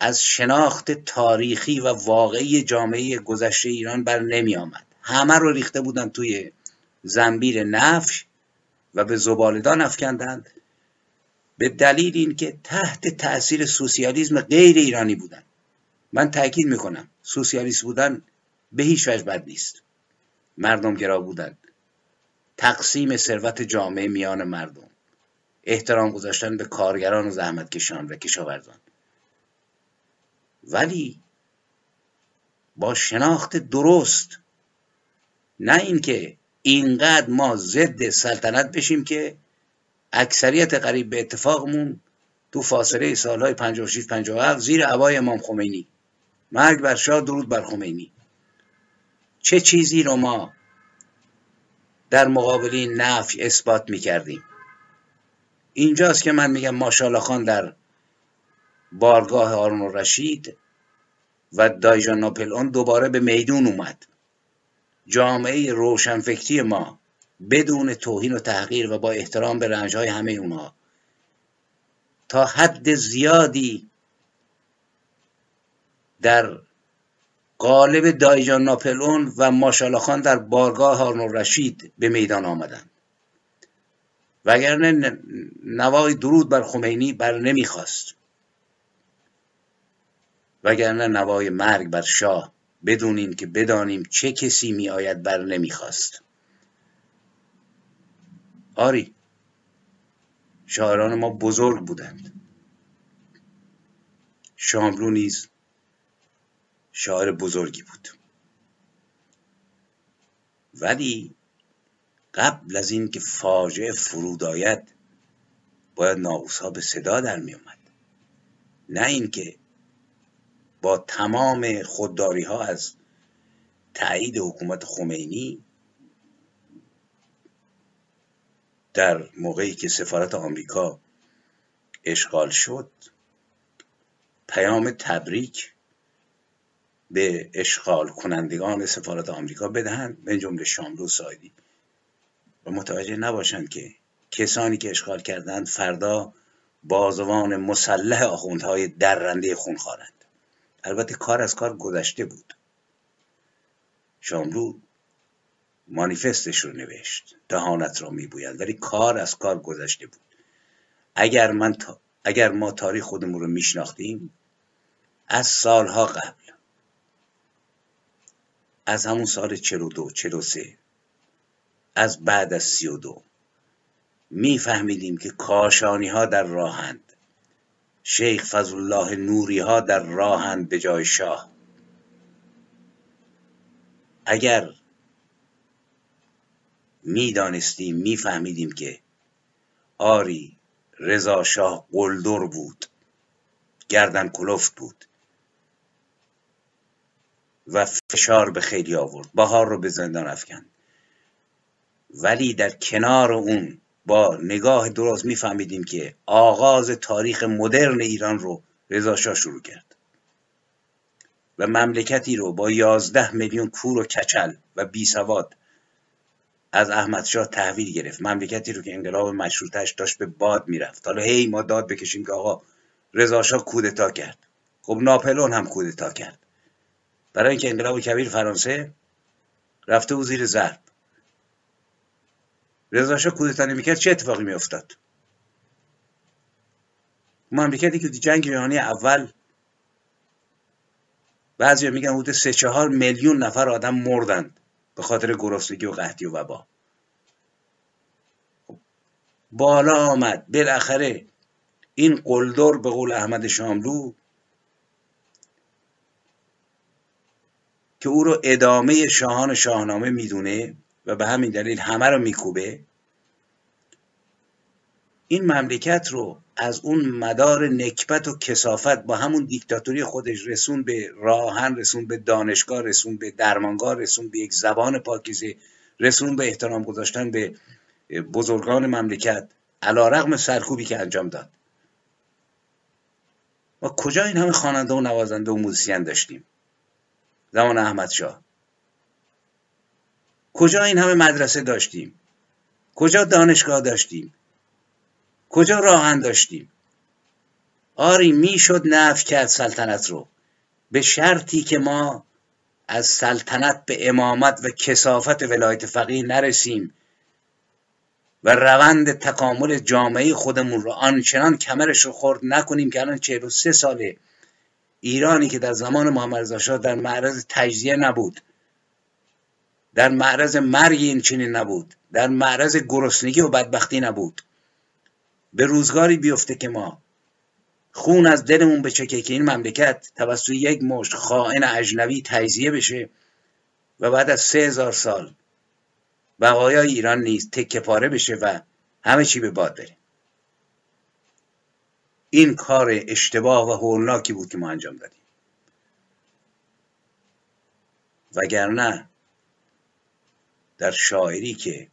از شناخت تاریخی و واقعی جامعه گذشته ایران بر نمی آمد. همه رو ریخته بودن توی زنبیر نفش و به زبالدان افکندند. به دلیل اینکه تحت تاثیر سوسیالیسم غیر ایرانی بودن. من تاکید می‌کنم سوسیالیست بودن به هیچ وجه بد نیست. مردم گرا بودن. تقسیم ثروت جامعه میان مردم. احترام گذاشتن به کارگران و زحمتکشان و کشاورزان. ولی با شناخت درست نه اینکه اینقدر ما ضد سلطنت بشیم که اکثریت قریب به اتفاقمون تو فاصله سالهای 56 57 زیر عبای امام خمینی. مرگ بر شاه درود بر خمینی. چه چیزی رو ما در مقابل این نفی اثبات می کردیم اینجاست که من میگم ماشاءالله خان در بارگاه آرون رشید و دایجان ناپل دوباره به میدون اومد. جامعه روشنفکری ما بدون توهین و تحقیر و با احترام به رنجهای همه اونها تا حد زیادی در قالب دایجان ناپلون و ماشاءالله خان در بارگاه هارون رشید به میدان آمدند. وگرنه نوای درود بر خمینی بر نمی‌خواست. وگرنه نوای مرگ بر شاه بدونیم که بدانیم چه کسی می آید بر نمی‌خواست. آری شاعران ما بزرگ بودند. شاملو نیز شاعر بزرگی بود. ولی قبل از اینکه فاجعه فرود آید باید ناقوس به صدا در می اومد نه اینکه با تمام خودداری ها از تایید حکومت خمینی در موقعی که سفارت آمریکا اشغال شد پیام تبریک به اشغال کنندگان سفارت آمریکا بدهند من جمله شاملو سایدی. و متوجه نباشند که کسانی که اشغال کردند فردا بازوان مسلح آخوندهای درنده خونخوارند. البته کار از کار گذشته بود. شاملو مانیفستش رو نوشت. دهانت را میبوید ولی کار از کار گذشته بود. اگر, من اگر ما تاریخ خودمون رو میشناختیم از سالها قبل از همون سال 42 43 از بعد از 32 میفهمیدیم که کاشانی ها در راهند. شیخ فضل الله نوری ها در راهند به جای شاه. اگر می‌دانستیم میفهمیدیم که آری رضا شاه قلدر بود گردن کلفت بود و فشار به خیلی آورد. بهار رو به زندان افکند. ولی در کنار اون با نگاه درست میفهمیدیم که آغاز تاریخ مدرن ایران رو رضا شاه شروع کرد. و مملکتی رو با یازده میلیون کور و کچل و بی سواد از احمدشاه تحویل گرفت. مملکتی رو که انقلاب مشروطش داشت به باد می‌رفت. حالا هی ما داد بکشیم که آقا رضا شاه کودتا کرد. خب ناپلون هم کودتا کرد. برای اینکه انقلاب کبیر فرانسه رفته و زیر ضرب. رضا شاه کودتا نمی‌کرد چه اتفاقی میافتاد؟ مملکتی که جنگ جهانی اول بعضی میگن حدود سه چهار میلیون نفر آدم مردند به خاطر گرسنگی و قحطی و وبا. خب، بالا آمد. بالاخره این قلدر به قول احمد شاملو که او رو ادامه شاهان شاهنامه می‌دونه و به همین دلیل همه رو میکوبه. این مملکت رو از اون مدار نکبت و کسافت با همون دیکتاتوری خودش رسون به راهن رسون به دانشگاه رسون به درمانگاه رسون به یک زبان پاکیزه رسون به احترام گذاشتن به بزرگان مملکت علا رغم سرکوبی که انجام داد. ما کجا این همه خواننده و نوازنده و موزیسین داشتیم؟ زمان احمد شاه. کجا این همه مدرسه داشتیم؟ کجا دانشگاه داشتیم؟ کجا راهن داشتیم؟ آری می‌شد نف کرد سلطنت رو. به شرطی که ما از سلطنت به امامت و کسافت ولایت فقیه نرسیم و روند تکامل جامعه خودمون رو آنچنان کمرش رو خورد نکنیم که الان 43 ساله ایرانی که در زمان محمد رضا در معرض تجزیه نبود. در معرض مرگ این چنین نبود. در معرض گرسنگی و بدبختی نبود. به روزگاری بیفته که ما خون از دلمون بچکه که این مملکت توسط یک مشت خائن اجنبی تجزیه بشه و بعد از سه هزار سال بقایای ایران نیز تکه پاره بشه و همه چی به باد بره. این کار اشتباه و هولناکی بود که ما انجام دادیم. وگرنه در شاعری که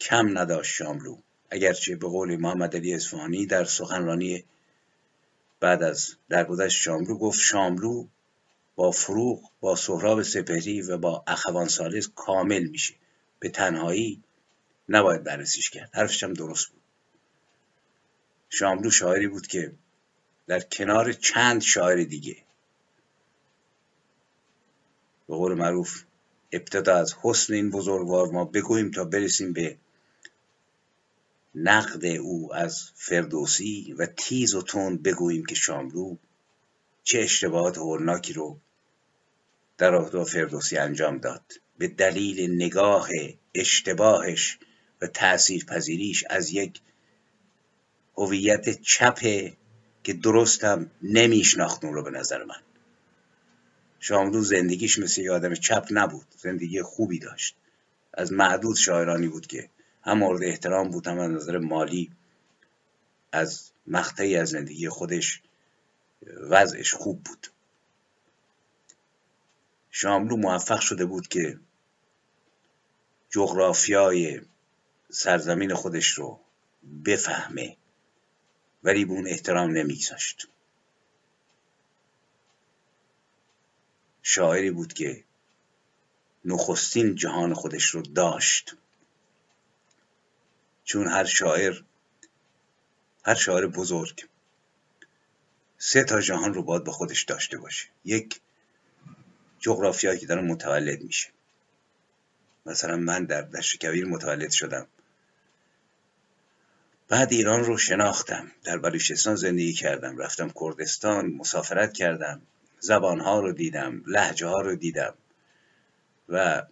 کم نداشت شاملو. اگرچه به قول محمد علی اصفهانی در سخنرانی بعد از درگذشت شاملو گفت شاملو با فروغ با سهراب سپهری و با اخوان سالس کامل میشه. به تنهایی نباید بررسیش کرد. حرفش هم درست بود. شاملو شاعری بود که در کنار چند شاعر دیگه به قول معروف ابتدا از حسن این بزرگوار ما بگوییم تا برسیم به نقد او از فردوسی و تیز و تند بگوییم که شاملو چه اشتباهات هولناکی رو در رابطه فردوسی انجام داد. به دلیل نگاه اشتباهش و تأثیر پذیریش از یک هویت چپه که درست هم نمیشناخت رو به نظر من. شاملو زندگیش مثل یه آدم چپ نبود زندگی خوبی داشت. از معدود شاعرانی بود که هم مورد احترام بود هم از نظر مالی از مقطعی از زندگی خودش وضعش خوب بود. شاملو موفق شده بود که جغرافیای سرزمین خودش رو بفهمه ولی به اون احترام نمیگذاشت. شاعری بود که نخستین جهان خودش رو داشت. چون هر شاعر هر شاعر بزرگ سه تا جهان رو باید به خودش داشته باشه. یک جغرافیایی که داره متولد میشه. مثلا من در دشت کبیر متولد شدم. بعد ایران رو شناختم. در بلوچستان زندگی کردم. رفتم کردستان مسافرت کردم. زبانها رو دیدم لحجه ها رو دیدم و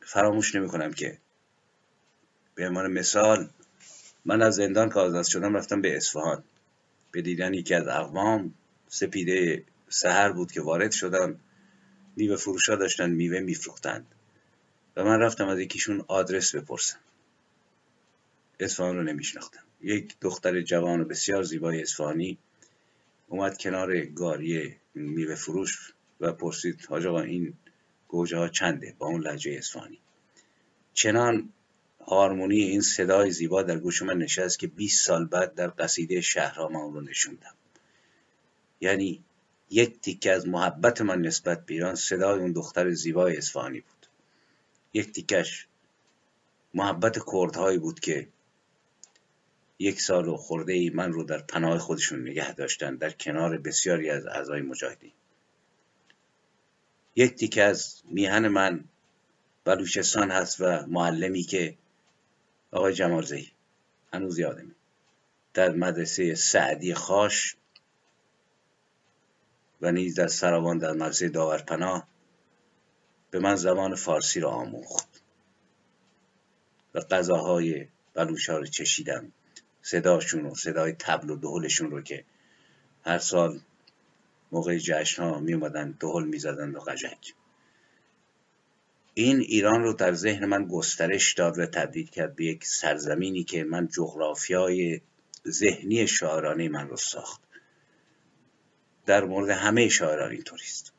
فراموش نمی کنم که به عنوان مثال من از زندان که آزاد شدم رفتم به اصفهان. به دیدن یکی از اقوام سپیده سهر بود که وارد شدم. میوه فروشا داشتن میوه میفروختند و من رفتم از یکیشون آدرس بپرسم. اصفهان رو نمیشناختم. یک دختر جوان و بسیار زیبای اصفهانی اومد کنار گاری میوه فروش و پرسید حاج آقا این گوجه ها چنده با اون لحجه اصفهانی؟ چنان هارمونی این صدای زیبا در گوش من نشست که 20 سال بعد در قصیده شهرها من رو نشوندم. یعنی یک تیکه از محبت من نسبت به ایران صدای اون دختر زیبای اصفهانی بود. یک تیکش محبت کردهایی بود که یک سال و خورده ای من رو در پناه خودشون نگه داشتن در کنار بسیاری از اعضای مجاهدین. یک تیکه از میهن من بلوچستان هست و معلمی که آقای جمالزهی هنوز یادمه. در مدرسه سعدی خاش و نیز در سراوان در مدرسه داورپناه به من زبان فارسی را آموخت و غذاهای بلوچا رو چشیدم. صداشون و صدای تبل و دهلشون رو که هر سال موقع جشن ها می اومدن دهل می زدن و قجک این ایران رو در ذهن من گسترش داد و تبدیل کرد به یک سرزمینی که من جغرافیای ذهنی شاعرانه من رو ساخت. در مورد همه شاعران اینطوریست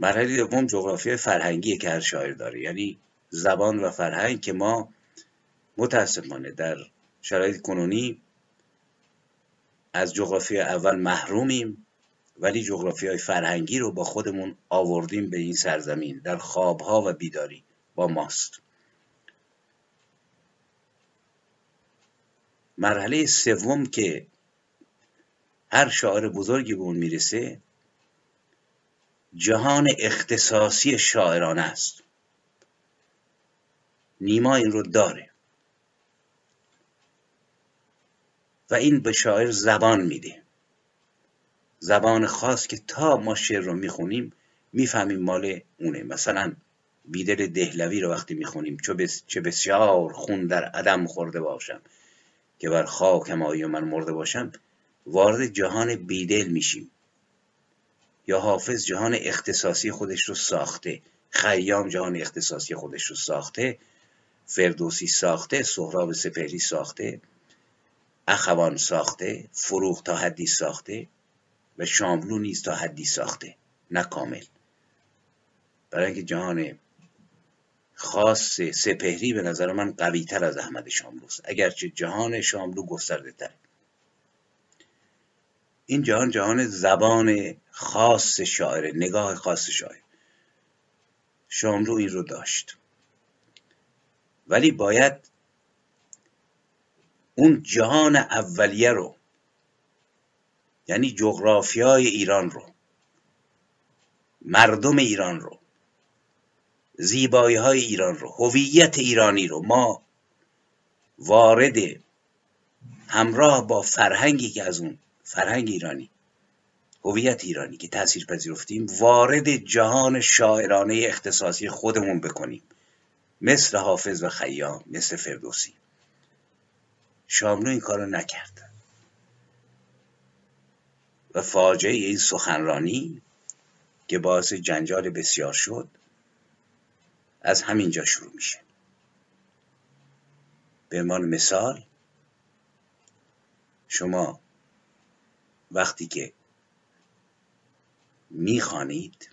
مرحله دوم جغرافیای فرهنگی که هر شاعر داره. یعنی زبان و فرهنگ که ما متاسفانه در شرایط کنونی از جغرافی اول محرومیم ولی جغرافی های فرهنگی رو با خودمون آوردیم به این سرزمین در خوابها و بیداری با ماست. مرحله سوم که هر شاعر بزرگی به اون می‌رسه جهان اختصاصی شاعرانه است. نیما این رو داره. و این به شاعر زبان میده. زبان خاص که تا ما شعر رو می‌خونیم می‌فهمیم مال اونه. مثلا بیدل دهلوی رو وقتی می‌خونیم چه بسیار خون در عدم خورده باشم که بر خاکم آیی و من مرده باشم وارد جهان بیدل میشیم. یا حافظ جهان اختصاصی خودش رو ساخته. خیام جهان اختصاصی خودش رو ساخته. فردوسی ساخته. سهراب سپهری ساخته. اخوان ساخته فروغ تا حدی ساخته و شاملو نیز تا حدی ساخته نه کامل. برای اینکه جهان خاص سپهری به نظر من قوی تر از احمد شاملوست اگرچه جهان شاملو گسترده تر این جهان جهان زبان خاص شاعره نگاه خاص شاعر. شاملو این رو داشت. ولی باید اون جهان اولیه رو یعنی جغرافیای ایران رو مردم ایران رو زیبایی های ایران رو هویت ایرانی رو ما وارد همراه با فرهنگی که از اون فرهنگ ایرانی هویت ایرانی که تاثیر پذیرفتیم وارد جهان شاعرانه اختصاصی خودمون بکنیم. مثل حافظ و خیام مثل فردوسی. شاملو این کارو نکرد. و فاجعه این سخنرانی که باعث جنجال بسیار شد از همینجا شروع میشه. به عنوان مثال شما وقتی که می‌خوانید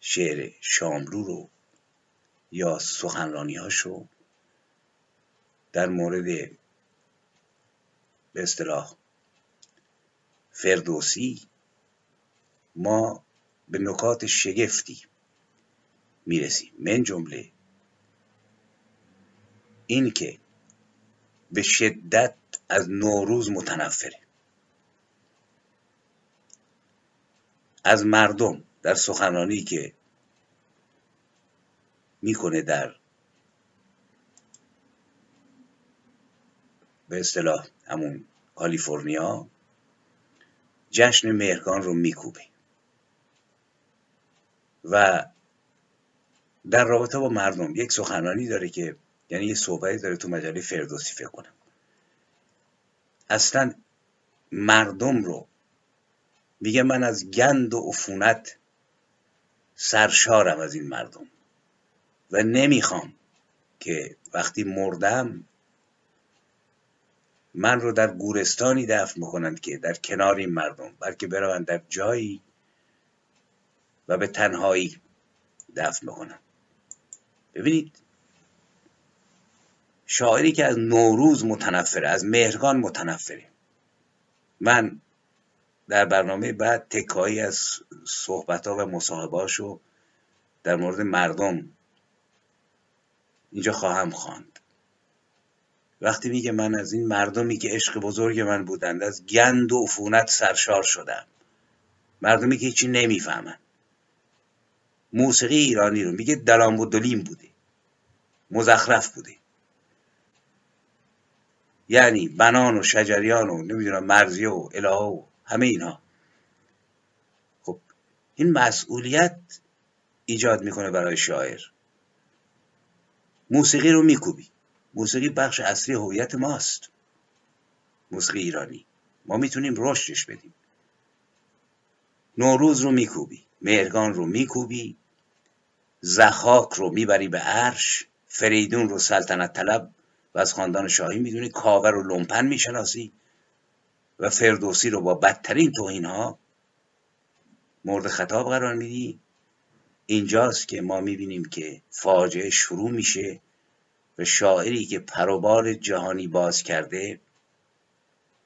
شعر شاملو رو یا سخنرانی هاشو در مورد به اصطلاح فردوسی ما به نکات شگفتی می‌رسیم. من جمله این که به شدت از نوروز متنفره. از مردم در سخنرانی که می‌کنه در به اصطلاح همون کالیفرنیا جشن مهرگان رو میکوبه. و در رابطه با مردم یک سخنرانی داره که یعنی یه صحبتی داره تو مجله فردوسی فکر کنم. اصلا مردم رو میگه من از گند و عفونت سرشارم از این مردم. و نمی‌خوام که وقتی مردم من رو در گورستانی دفن می‌کنند که در کنار این مردم بلکه بروند در جایی و به تنهایی دفن می‌کنند ببینید شاعری که از نوروز متنفره از مهرگان متنفره. من در برنامه بعد تکایی از صحبت ها و مصاحبهاشو در مورد مردم اینجا خواهم خواند. وقتی میگه من از این مردمی که عشق بزرگ من بودند از گند و عفونت سرشار شدم. مردمی که هیچی نمی‌فهمن. موسیقی ایرانی رو میگه دلام و دلیم بوده مزخرف بوده یعنی بنان و شجریان و نمی‌دونم مرزیه و الهه و همه اینها خب این مسئولیت ایجاد می‌کنه برای شاعر. موسیقی رو میکوبی. موسیقی بخش اصلی هویت ماست. موسیقی ایرانی. ما می‌تونیم رشدش بدیم. نوروز رو میکوبی. مهرگان رو میکوبی. زخاک رو می‌بری به عرش. فریدون رو سلطنت طلب. و از خاندان شاهی می‌دونی کاور و لومپن می‌شناسی. و فردوسی رو با بدترین توهین ها مورد خطاب قرار میدی. اینجاست که ما می‌بینیم که فاجعه شروع میشه. و شاعری که پروبال جهانی باز کرده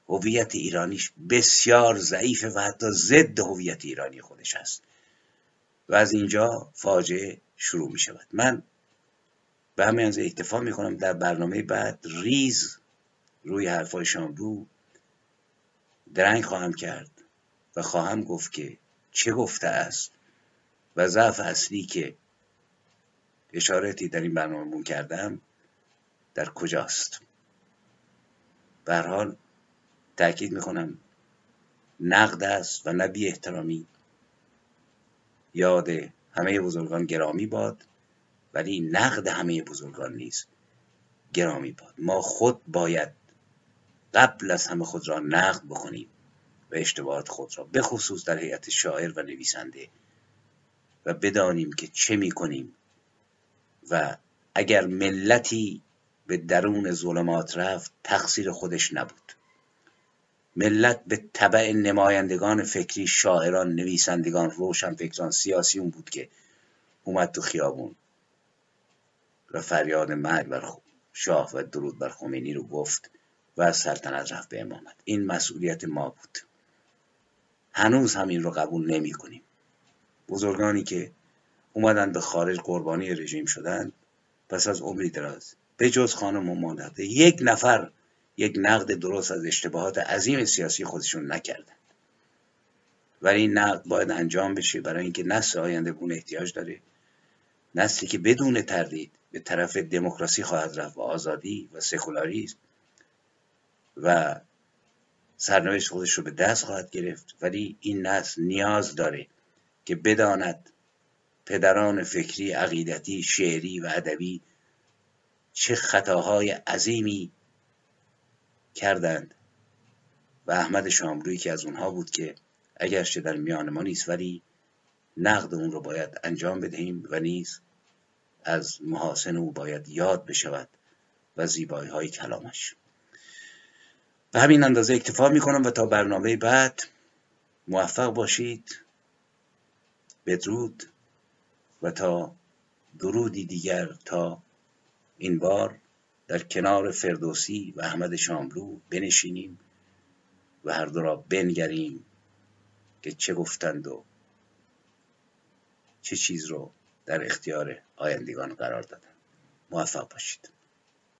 هویت ایرانیش بسیار ضعیفه و حتی ضد هویت ایرانی خودش است. و از اینجا فاجعه شروع می شود. من به همین از اکتفا می کنم در برنامه بعد ریز روی حرفای شاملو درنگ خواهم کرد و خواهم گفت که چه گفته است و ضعف اصلی که اشارتی در این برنامه کردم در کجاست؟ به حال تاکید می‌کنم نقد است و نبی احترامی یاد همه بزرگان گرامی باد ولی نقد همه بزرگان نیست گرامی باد. ما خود باید قبل از همه خود را نقد بکنیم و اشتباهات خود را به خصوص در هیئت شاعر و نویسنده و بدانیم که چه می‌کنیم و اگر ملتی به درون ظلمات رفت تقصیر خودش نبود. ملت به طبع نمایندگان فکری شاعران نویسندگان روشنفکران سیاسیون بود که اومد تو خیابون و فریاد مرگ بر شاه و درود بر خمینی رو گفت و از سلطنت رفت به امامت. این مسئولیت ما بود. هنوز همین رو قبول نمی کنیم. بزرگانی که اومدن به خارج قربانی رژیم شدن پس از عمری دراز به جز خانم ممانده یک نفر یک نقد درست از اشتباهات عظیم سیاسی خودشون نکردن. ولی این نقد باید انجام بشه برای اینکه نسل آینده بون احتیاج داره نسلی که بدون تردید به طرف دموکراسی خواهد رفت و آزادی و سکولاریسم و سرنوشت خودش رو به دست خواهد گرفت. ولی این نسل نیاز داره که بداند پدران فکری عقیدتی شعری و ادبی چه خطاهای عظیمی کردند. و احمد شاملوی که از اونها بود که اگرچه در میان ما نیست ولی نقد اون رو باید انجام بدهیم و نیز از محاسن او باید یاد بشود و زیبایی های کلامش. به همین اندازه اکتفا می‌کنم و تا برنامه بعد موفق باشید بدرود و تا درودی دیگر تا این بار در کنار فردوسی و احمد شاملو بنشینیم و هر دو را بنگریم که چه گفتند و چه چیز رو در اختیار آیندگان قرار دادن موفق باشید.